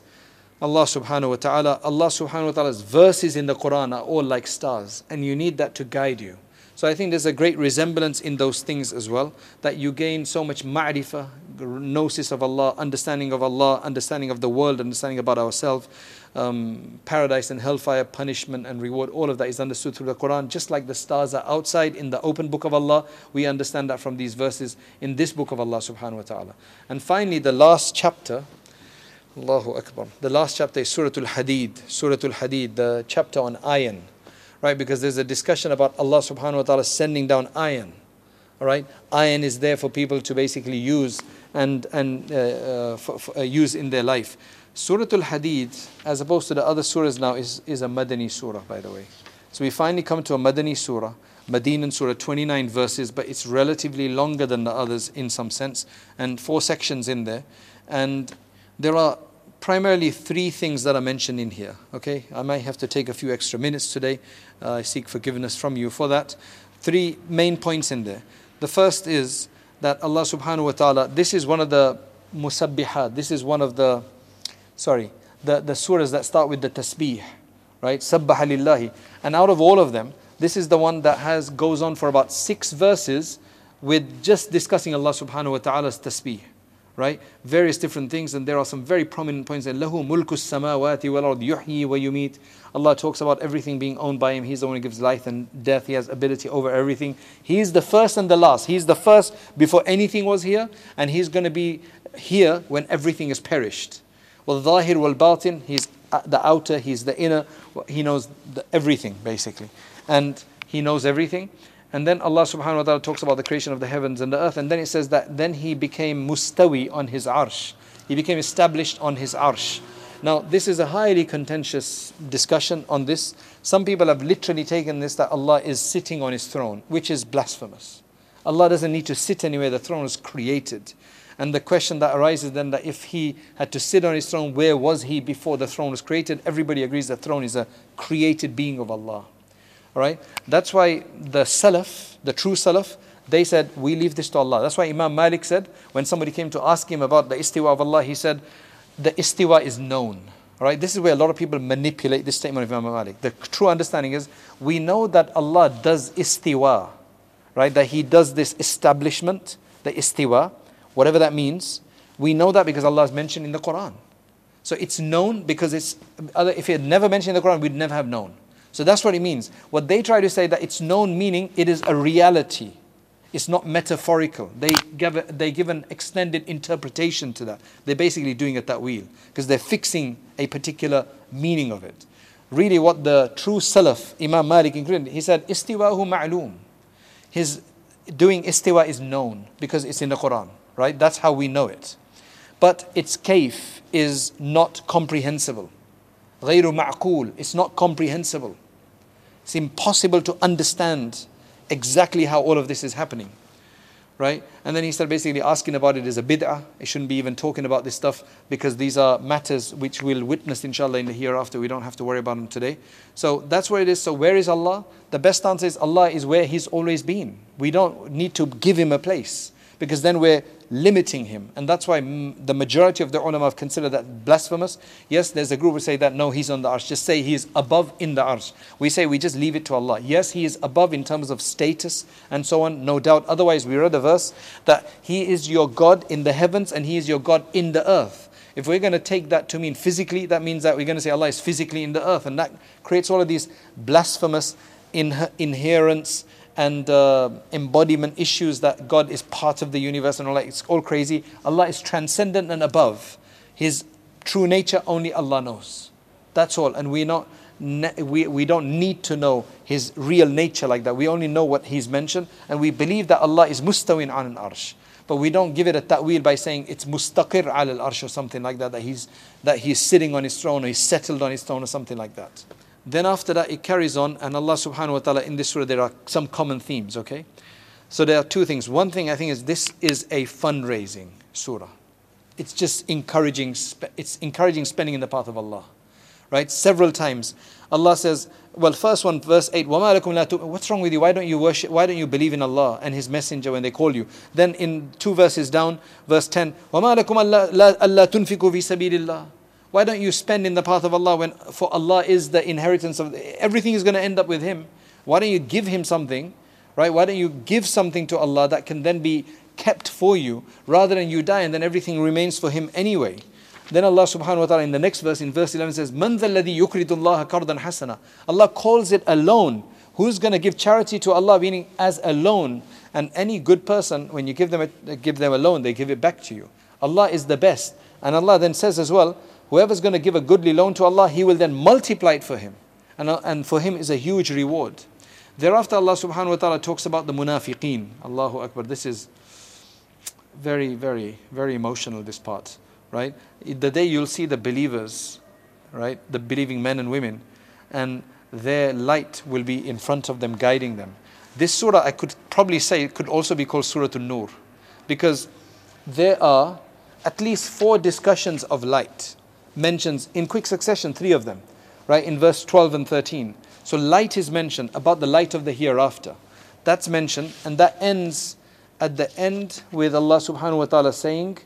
Allah subhanahu wa ta'ala, Allah subhanahu wa ta'ala's verses in the Quran are all like stars, and you need that to guide you. So I think there's a great resemblance in those things as well, that you gain so much ma'rifah, gnosis of Allah, understanding of Allah, understanding of the world, understanding about ourselves um, paradise and hellfire, punishment and reward, all of that is understood through the Quran. Just like the stars are outside in the open book of Allah, we understand that from these verses in this book of Allah subhanahu wa ta'ala. And finally, the last chapter, Allahu Akbar, the last chapter is Surah Al Hadid, Surah Al Hadid, the chapter on iron, right? Because there's a discussion about Allah subhanahu wa ta'ala sending down iron. All right, iron is there for people to basically use and and uh, uh, for, for, uh, use in their life. Surah Al Hadid, as opposed to the other surahs now, is, is a Madani surah, by the way. So we finally come to a Madani surah, Madinan surah, 29 verses, but it's relatively longer than the others in some sense, and four sections in there. And there are primarily three things that are mentioned in here. Okay, I might have to take a few extra minutes today. Uh, I seek forgiveness from you for that. Three main points in there. The first is that Allah subhanahu wa ta'ala, this is one of the musabbihat, this is one of the sorry, the, the surahs that start with the tasbih, right? Sabbaha lillahi. And out of all of them, this is the one that has goes on for about six verses with just discussing Allah subhanahu wa ta'ala's tasbih. Right? Various different things, and there are some very prominent points in Lahu mulku samawati wal ard yuhyi wa yumit. Allah talks about everything being owned by Him. He's the one who gives life and death. He has ability over everything. He's the first and the last. He's the first before anything was here, and He's going to be here when everything is perished. والظاهر والباطن he's the outer he's the inner he knows the, everything basically and he knows everything and then Allah subhanahu wa ta'ala talks about the creation of the heavens and the earth and then it says that then he became mustawi on his arsh he became established on his arsh now this is a highly contentious discussion on this some people have literally taken this that Allah is sitting on his throne which is blasphemous Allah doesn't need to sit anywhere the throne is created and the question that arises then that if he had to sit on his throne, where was he before the throne was created? Everybody agrees the throne is a created being of Allah. All right? That's why the Salaf, the true Salaf, they said, we leave this to Allah. That's why Imam Malik said, when somebody came to ask him about the istiwa of Allah, he said, the istiwa is known. All right? This is where a lot of people manipulate this statement of Imam Malik. The true understanding is, we know that Allah does istiwa, right? That He does this establishment, the istiwa, whatever that means, we know that because Allah has mentioned in the Quran. So it's known because it's, if He had never mentioned in the Quran, we'd never have known. So that's what it means. What they try to say that it's known meaning it is a reality. It's not metaphorical. They give, a, they give an extended interpretation to that. They're basically doing a ta'wil because they're fixing a particular meaning of it. really what the true Salaf, Imam Malik included, he said, Istiwa Istiwa'hu ma'loom. His doing istiwa is known because it's in the Quran, right? That's how we know it. But its kayf is not comprehensible. غير معقول. It's not comprehensible. It's impossible to understand exactly how all of this is happening right? And then he started basically asking about it as a bid'ah. He shouldn't be even talking about this stuff because these are matters which we'll witness inshallah in the hereafter. We don't have to worry about them today. So that's where it is. So where is Allah? The best answer is Allah is where He's always been. We don't need to give Him a place because then we're limiting him. And that's why the majority of the ulama have considered that blasphemous. Yes, there's a group who say that no, he's on the arsh. Just say he is above in the arsh. We say we just leave it to Allah. Yes, he is above in terms of status and so on, no doubt. Otherwise, we read a verse that he is your God in the heavens and he is your God in the earth. If we're going to take that to mean physically, that means that we're going to say Allah is physically in the earth. And that creates all of these blasphemous inherents and uh, embodiment issues that God is part of the universe and all that. It's all crazy. Allah is transcendent and above. His true nature only Allah knows. That's all. And we not we, we don't need to know his real nature like that. We only know what he's mentioned and we believe that Allah is mustawin an an arsh. But we don't give it a ta'wil by saying it's mustaqir al arsh or something like that, that he's, that he's sitting on his throne or he's settled on his throne or something like that. Then after that, it carries on, and Allah subhanahu wa ta'ala in this surah, there are some common themes, okay? So there are two things. One thing I think is this is a fundraising surah. It's just encouraging, it's encouraging spending in the path of Allah, right? Several times, Allah says, well, first one, verse 8, What's wrong with you? Why don't you worship? Why don't you believe in Allah and His Messenger when they call you? Then in two verses down, verse 10, وَمَا لَكُمْ أَلَّا تُنْفِقُوا فِي سَبِيلِ اللَّهِ why don't you spend in the path of Allah when for Allah is the inheritance of everything is going to end up with Him? Why don't you give Him something, right? Why don't you give something to Allah that can then be kept for you rather than you die and then everything remains for Him anyway? Then Allah subhanahu wa ta'ala in the next verse, in verse 11 says, Man yukridullaha kardan hasana. Allah calls it a loan. Who's going to give charity to Allah, meaning as a loan? And any good person, when you give them a, give them a loan, they give it back to you. Allah is the best. And Allah then says as well, Whoever's going to give a goodly loan to Allah, He will then multiply it for him. And, uh, and for him is a huge reward. Thereafter, Allah subhanahu wa ta'ala talks about the munafiqeen. Allahu Akbar. This is very, very, very emotional, this part. Right? The day you'll see the believers, right? The believing men and women, and their light will be in front of them, guiding them. This surah, I could probably say, it could also be called Surah An-Nur. Because there are at least four discussions of light mentions in quick succession three of them, right? In verse 12 and 13. So light is mentioned about the light of the hereafter. That's mentioned, and that ends at the end with Allah subhanahu wa ta'ala saying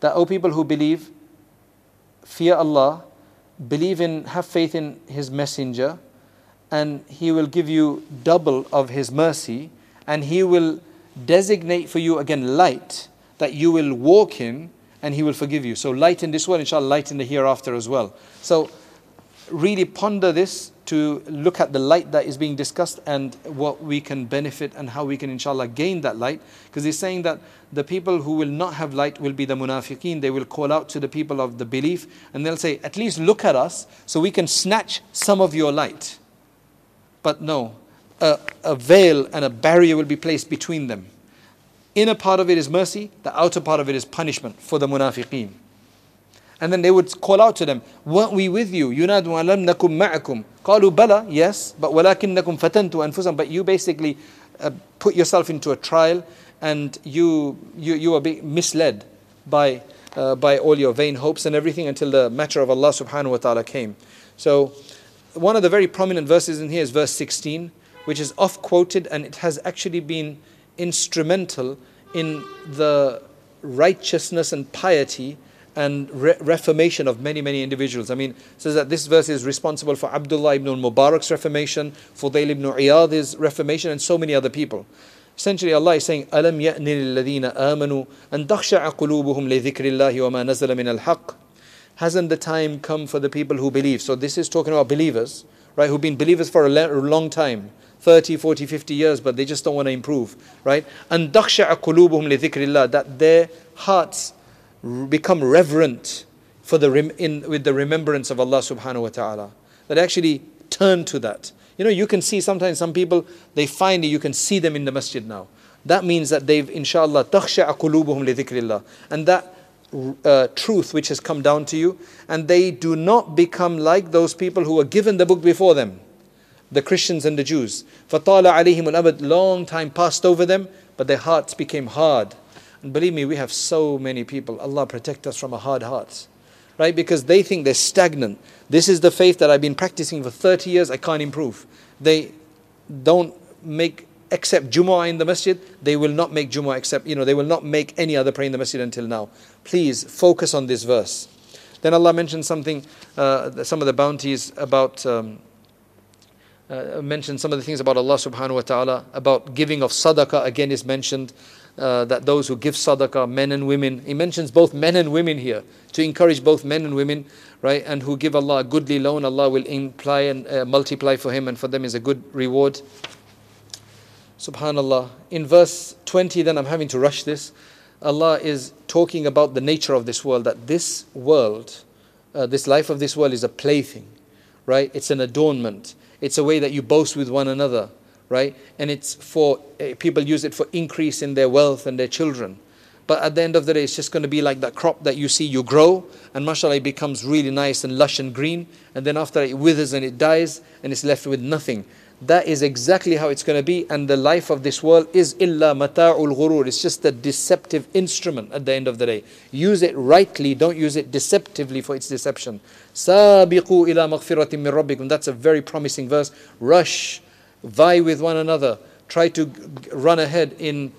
that, O people who believe, fear Allah, believe in, have faith in His Messenger, and He will give you double of His mercy, and He will designate for you again light that you will walk in and He will forgive you. So light in this world, inshallah, light in the hereafter as well. So really ponder this to look at the light that is being discussed and what we can benefit and how we can inshallah gain that light because he's saying that the people who will not have light will be the munafiqeen they will call out to the people of the belief and they'll say at least look at us so we can snatch some of your light but no a, a veil and a barrier will be placed between them inner part of it is mercy, the outer part of it is punishment for the munafiqeen. And then they would call out to them, weren't we with you? يُنَادُ أَلَمْ نَكُمْ مَعَكُمْ قَالُوا بَلَى Yes, but وَلَكِنَّكُمْ فَتَنْتُ أَنفُسَهُم But you basically uh, put yourself into a trial and you, you, you are being misled by, uh, by all your vain hopes and everything until the matter of Allah subhanahu wa ta'ala came. So one of the very prominent verses in here is verse 16, which is oft quoted and it has actually been instrumental in the righteousness and piety and re- reformation of many, many individuals. I mean, says that this verse is responsible for Abdullah ibn al-Mubarak's reformation, Fudail ibn Iyad's reformation, and so many other people. Essentially, Allah is saying, أَلَمْ يَأْنِ لِلَّذِينَ آمَنُوا أَن تَخْشَعَ قُلُوبُهُمْ لِذِكْرِ اللَّهِ وَمَا نَزَلَ مِنَ الْحَقِّ Hasn't the time come for the people who believe? So this is talking about believers, right, who've been believers for a long time 30, 40, 50 years, but they just don't want to improve, right? And dakhsha'a qulubuhum li dhikrillah, that their hearts become reverent for the rem- in, with the remembrance of Allah subhanahu wa ta'ala. That actually turn to that. You know, you can see sometimes some people, they find you can see them in the masjid now. That means that they've, inshallah, takhsha'a qulubuhum li dhikrillah. And that uh, truth which has come down to you, and they do not become like those people who were given the book before them the Christians and the Jews. فَطَالَ عَلَيْهِمُ الْأَبَدْ Long time passed over them, but their hearts became hard. And believe me, we have so many people. Allah protect us from a hard heart. Right? Because they think they're stagnant. This is the faith that I've been practicing for 30 years, I can't improve. They don't make except Jumu'ah in the masjid, they will not make Jumu'ah except, you know, they will not make any other prayer in the masjid until now. Please focus on this verse. Then Allah mentioned something, uh, some of the bounties about, um, uh, mentioned some of the things about Allah subhanahu wa ta'ala, about giving of sadaqah, again is mentioned. Uh, that those who give sadaqah, men and women, he mentions both men and women here to encourage both men and women, right? And who give Allah a goodly loan, Allah will imply and uh, multiply for him, and for them is a good reward. Subhanallah. In verse 20, then I'm having to rush this. Allah is talking about the nature of this world, that this world, uh, this life of this world is a plaything, right? It's an adornment. It's a way that you boast with one another, right? And it's for, uh, people use it for increase in their wealth and their children. But at the end of the day, it's just going to be like that crop that you see, you grow, and mashallah, it becomes really nice and lush and green. And then after it withers and it dies, and it's left with nothing. That is exactly how it's going to be. And the life of this world is illa mata'ul ghurur. It's just a deceptive instrument at the end of the day. Use it rightly, don't use it deceptively for its deception. Sabiqu ila maghfiratin min. That's a very promising verse. Rush, vie with one another. Try to run ahead in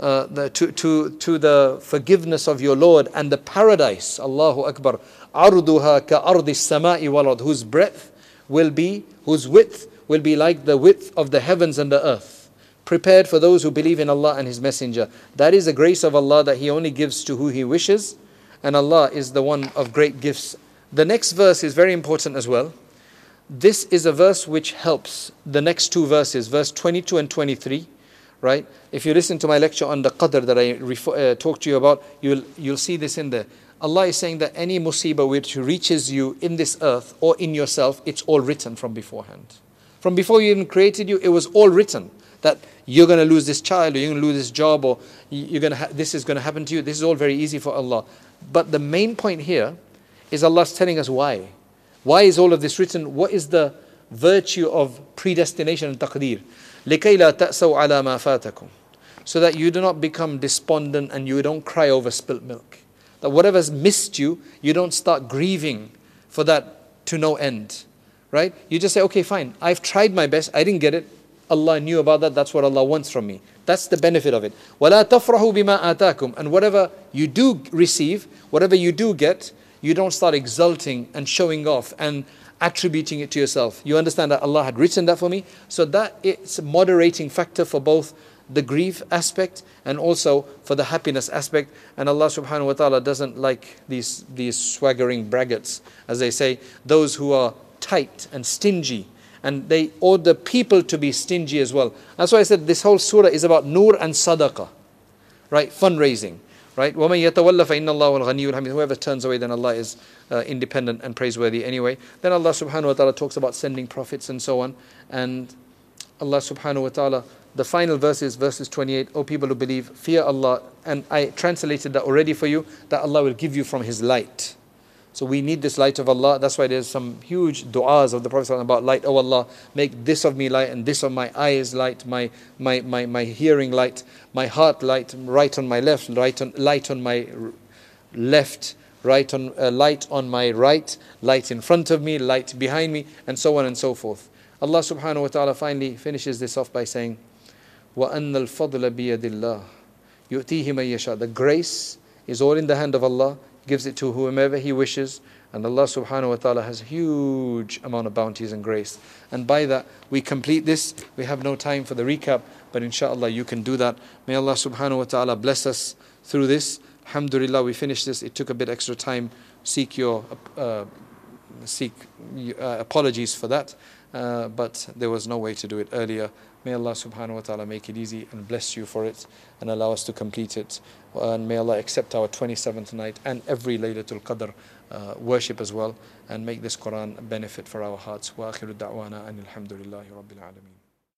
uh, the, to, to, to the forgiveness of your Lord and the paradise. Allahu Akbar. Arduha ka ardi samai walad. Whose breadth will be, whose width will be like the width of the heavens and the earth, prepared for those who believe in Allah and His Messenger. That is the grace of Allah that He only gives to who He wishes, and Allah is the one of great gifts. The next verse is very important as well. This is a verse which helps the next two verses, verse 22 and 23 right? If you listen to my lecture on the qadr that I refer, uh, talked to you about, you'll, you'll see this in there. Allah is saying that any musibah which reaches you in this earth or in yourself, it's all written from beforehand. From before you even created you, it was all written that you're going to lose this child or you're going to lose this job or you're going to ha- this is going to happen to you. This is all very easy for Allah. But the main point here is Allah's telling us why. Why is all of this written? What is the virtue of predestination and taqdeer? لِكَيْ لَا تَأْسَوْا عَلَى مَا فَاتَكُمْ So that you do not become despondent and you don't cry over spilt milk. That whatever's missed you, you don't start grieving for that to no end right? You just say, okay, fine, I've tried my best, I didn't get it. Allah knew about that, that's what Allah wants from me. That's the benefit of it. وَلَا تَفْرَحُوا بِمَا آتَاكُمْ And whatever you do receive, whatever you do get, you don't start exulting and showing off and attributing it to yourself. You understand that Allah had written that for me, so that it's a moderating factor for both the grief aspect and also for the happiness aspect. And Allah subhanahu wa ta'ala doesn't like these, these swaggering braggarts, as they say, those who are tight and stingy. And they order people to be stingy as well. That's why I said this whole surah is about nur and sadaqah, right? Fundraising, right? Whoever turns away, then Allah is uh, independent and praiseworthy anyway. Then Allah subhanahu wa ta'ala talks about sending prophets and so on. And Allah subhanahu wa ta'ala, the final verses, verses 28, O people who believe, fear Allah. And I translated that already for you, that Allah will give you from His light. So we need this light of Allah. That's why there's some huge du'as of the Prophet about light. Oh Allah, make this of me light and this of my eyes light, my, my, my, my hearing light, my heart light, right on my left, right on, light on my left, right on, uh, light on my right, light in front of me, light behind me, and so on and so forth. Allah subhanahu wa ta'ala finally finishes this off by saying, وَأَنَّ الْفَضْلَ بِيَدِ اللَّهِ يُؤْتِيهِ مَن يَشَاءُ The grace is all in the hand of Allah gives it to whomever He wishes. And Allah subhanahu wa ta'ala has a huge amount of bounties and grace. And by that, we complete this. We have no time for the recap, but inshallah, you can do that. May Allah subhanahu wa ta'ala bless us through this. Alhamdulillah, we finished this. It took a bit extra time. Seek your uh, seek uh, apologies for that, uh, but there was no way to do it earlier. May Allah subhanahu wa ta'ala make it easy and bless you for it and allow us to complete it. And may Allah accept our 27th night and every Laylatul Qadr uh, worship as well and make this Quran a benefit for our hearts. Wa akhiru da'wana and alhamdulillahi rabbil alameen.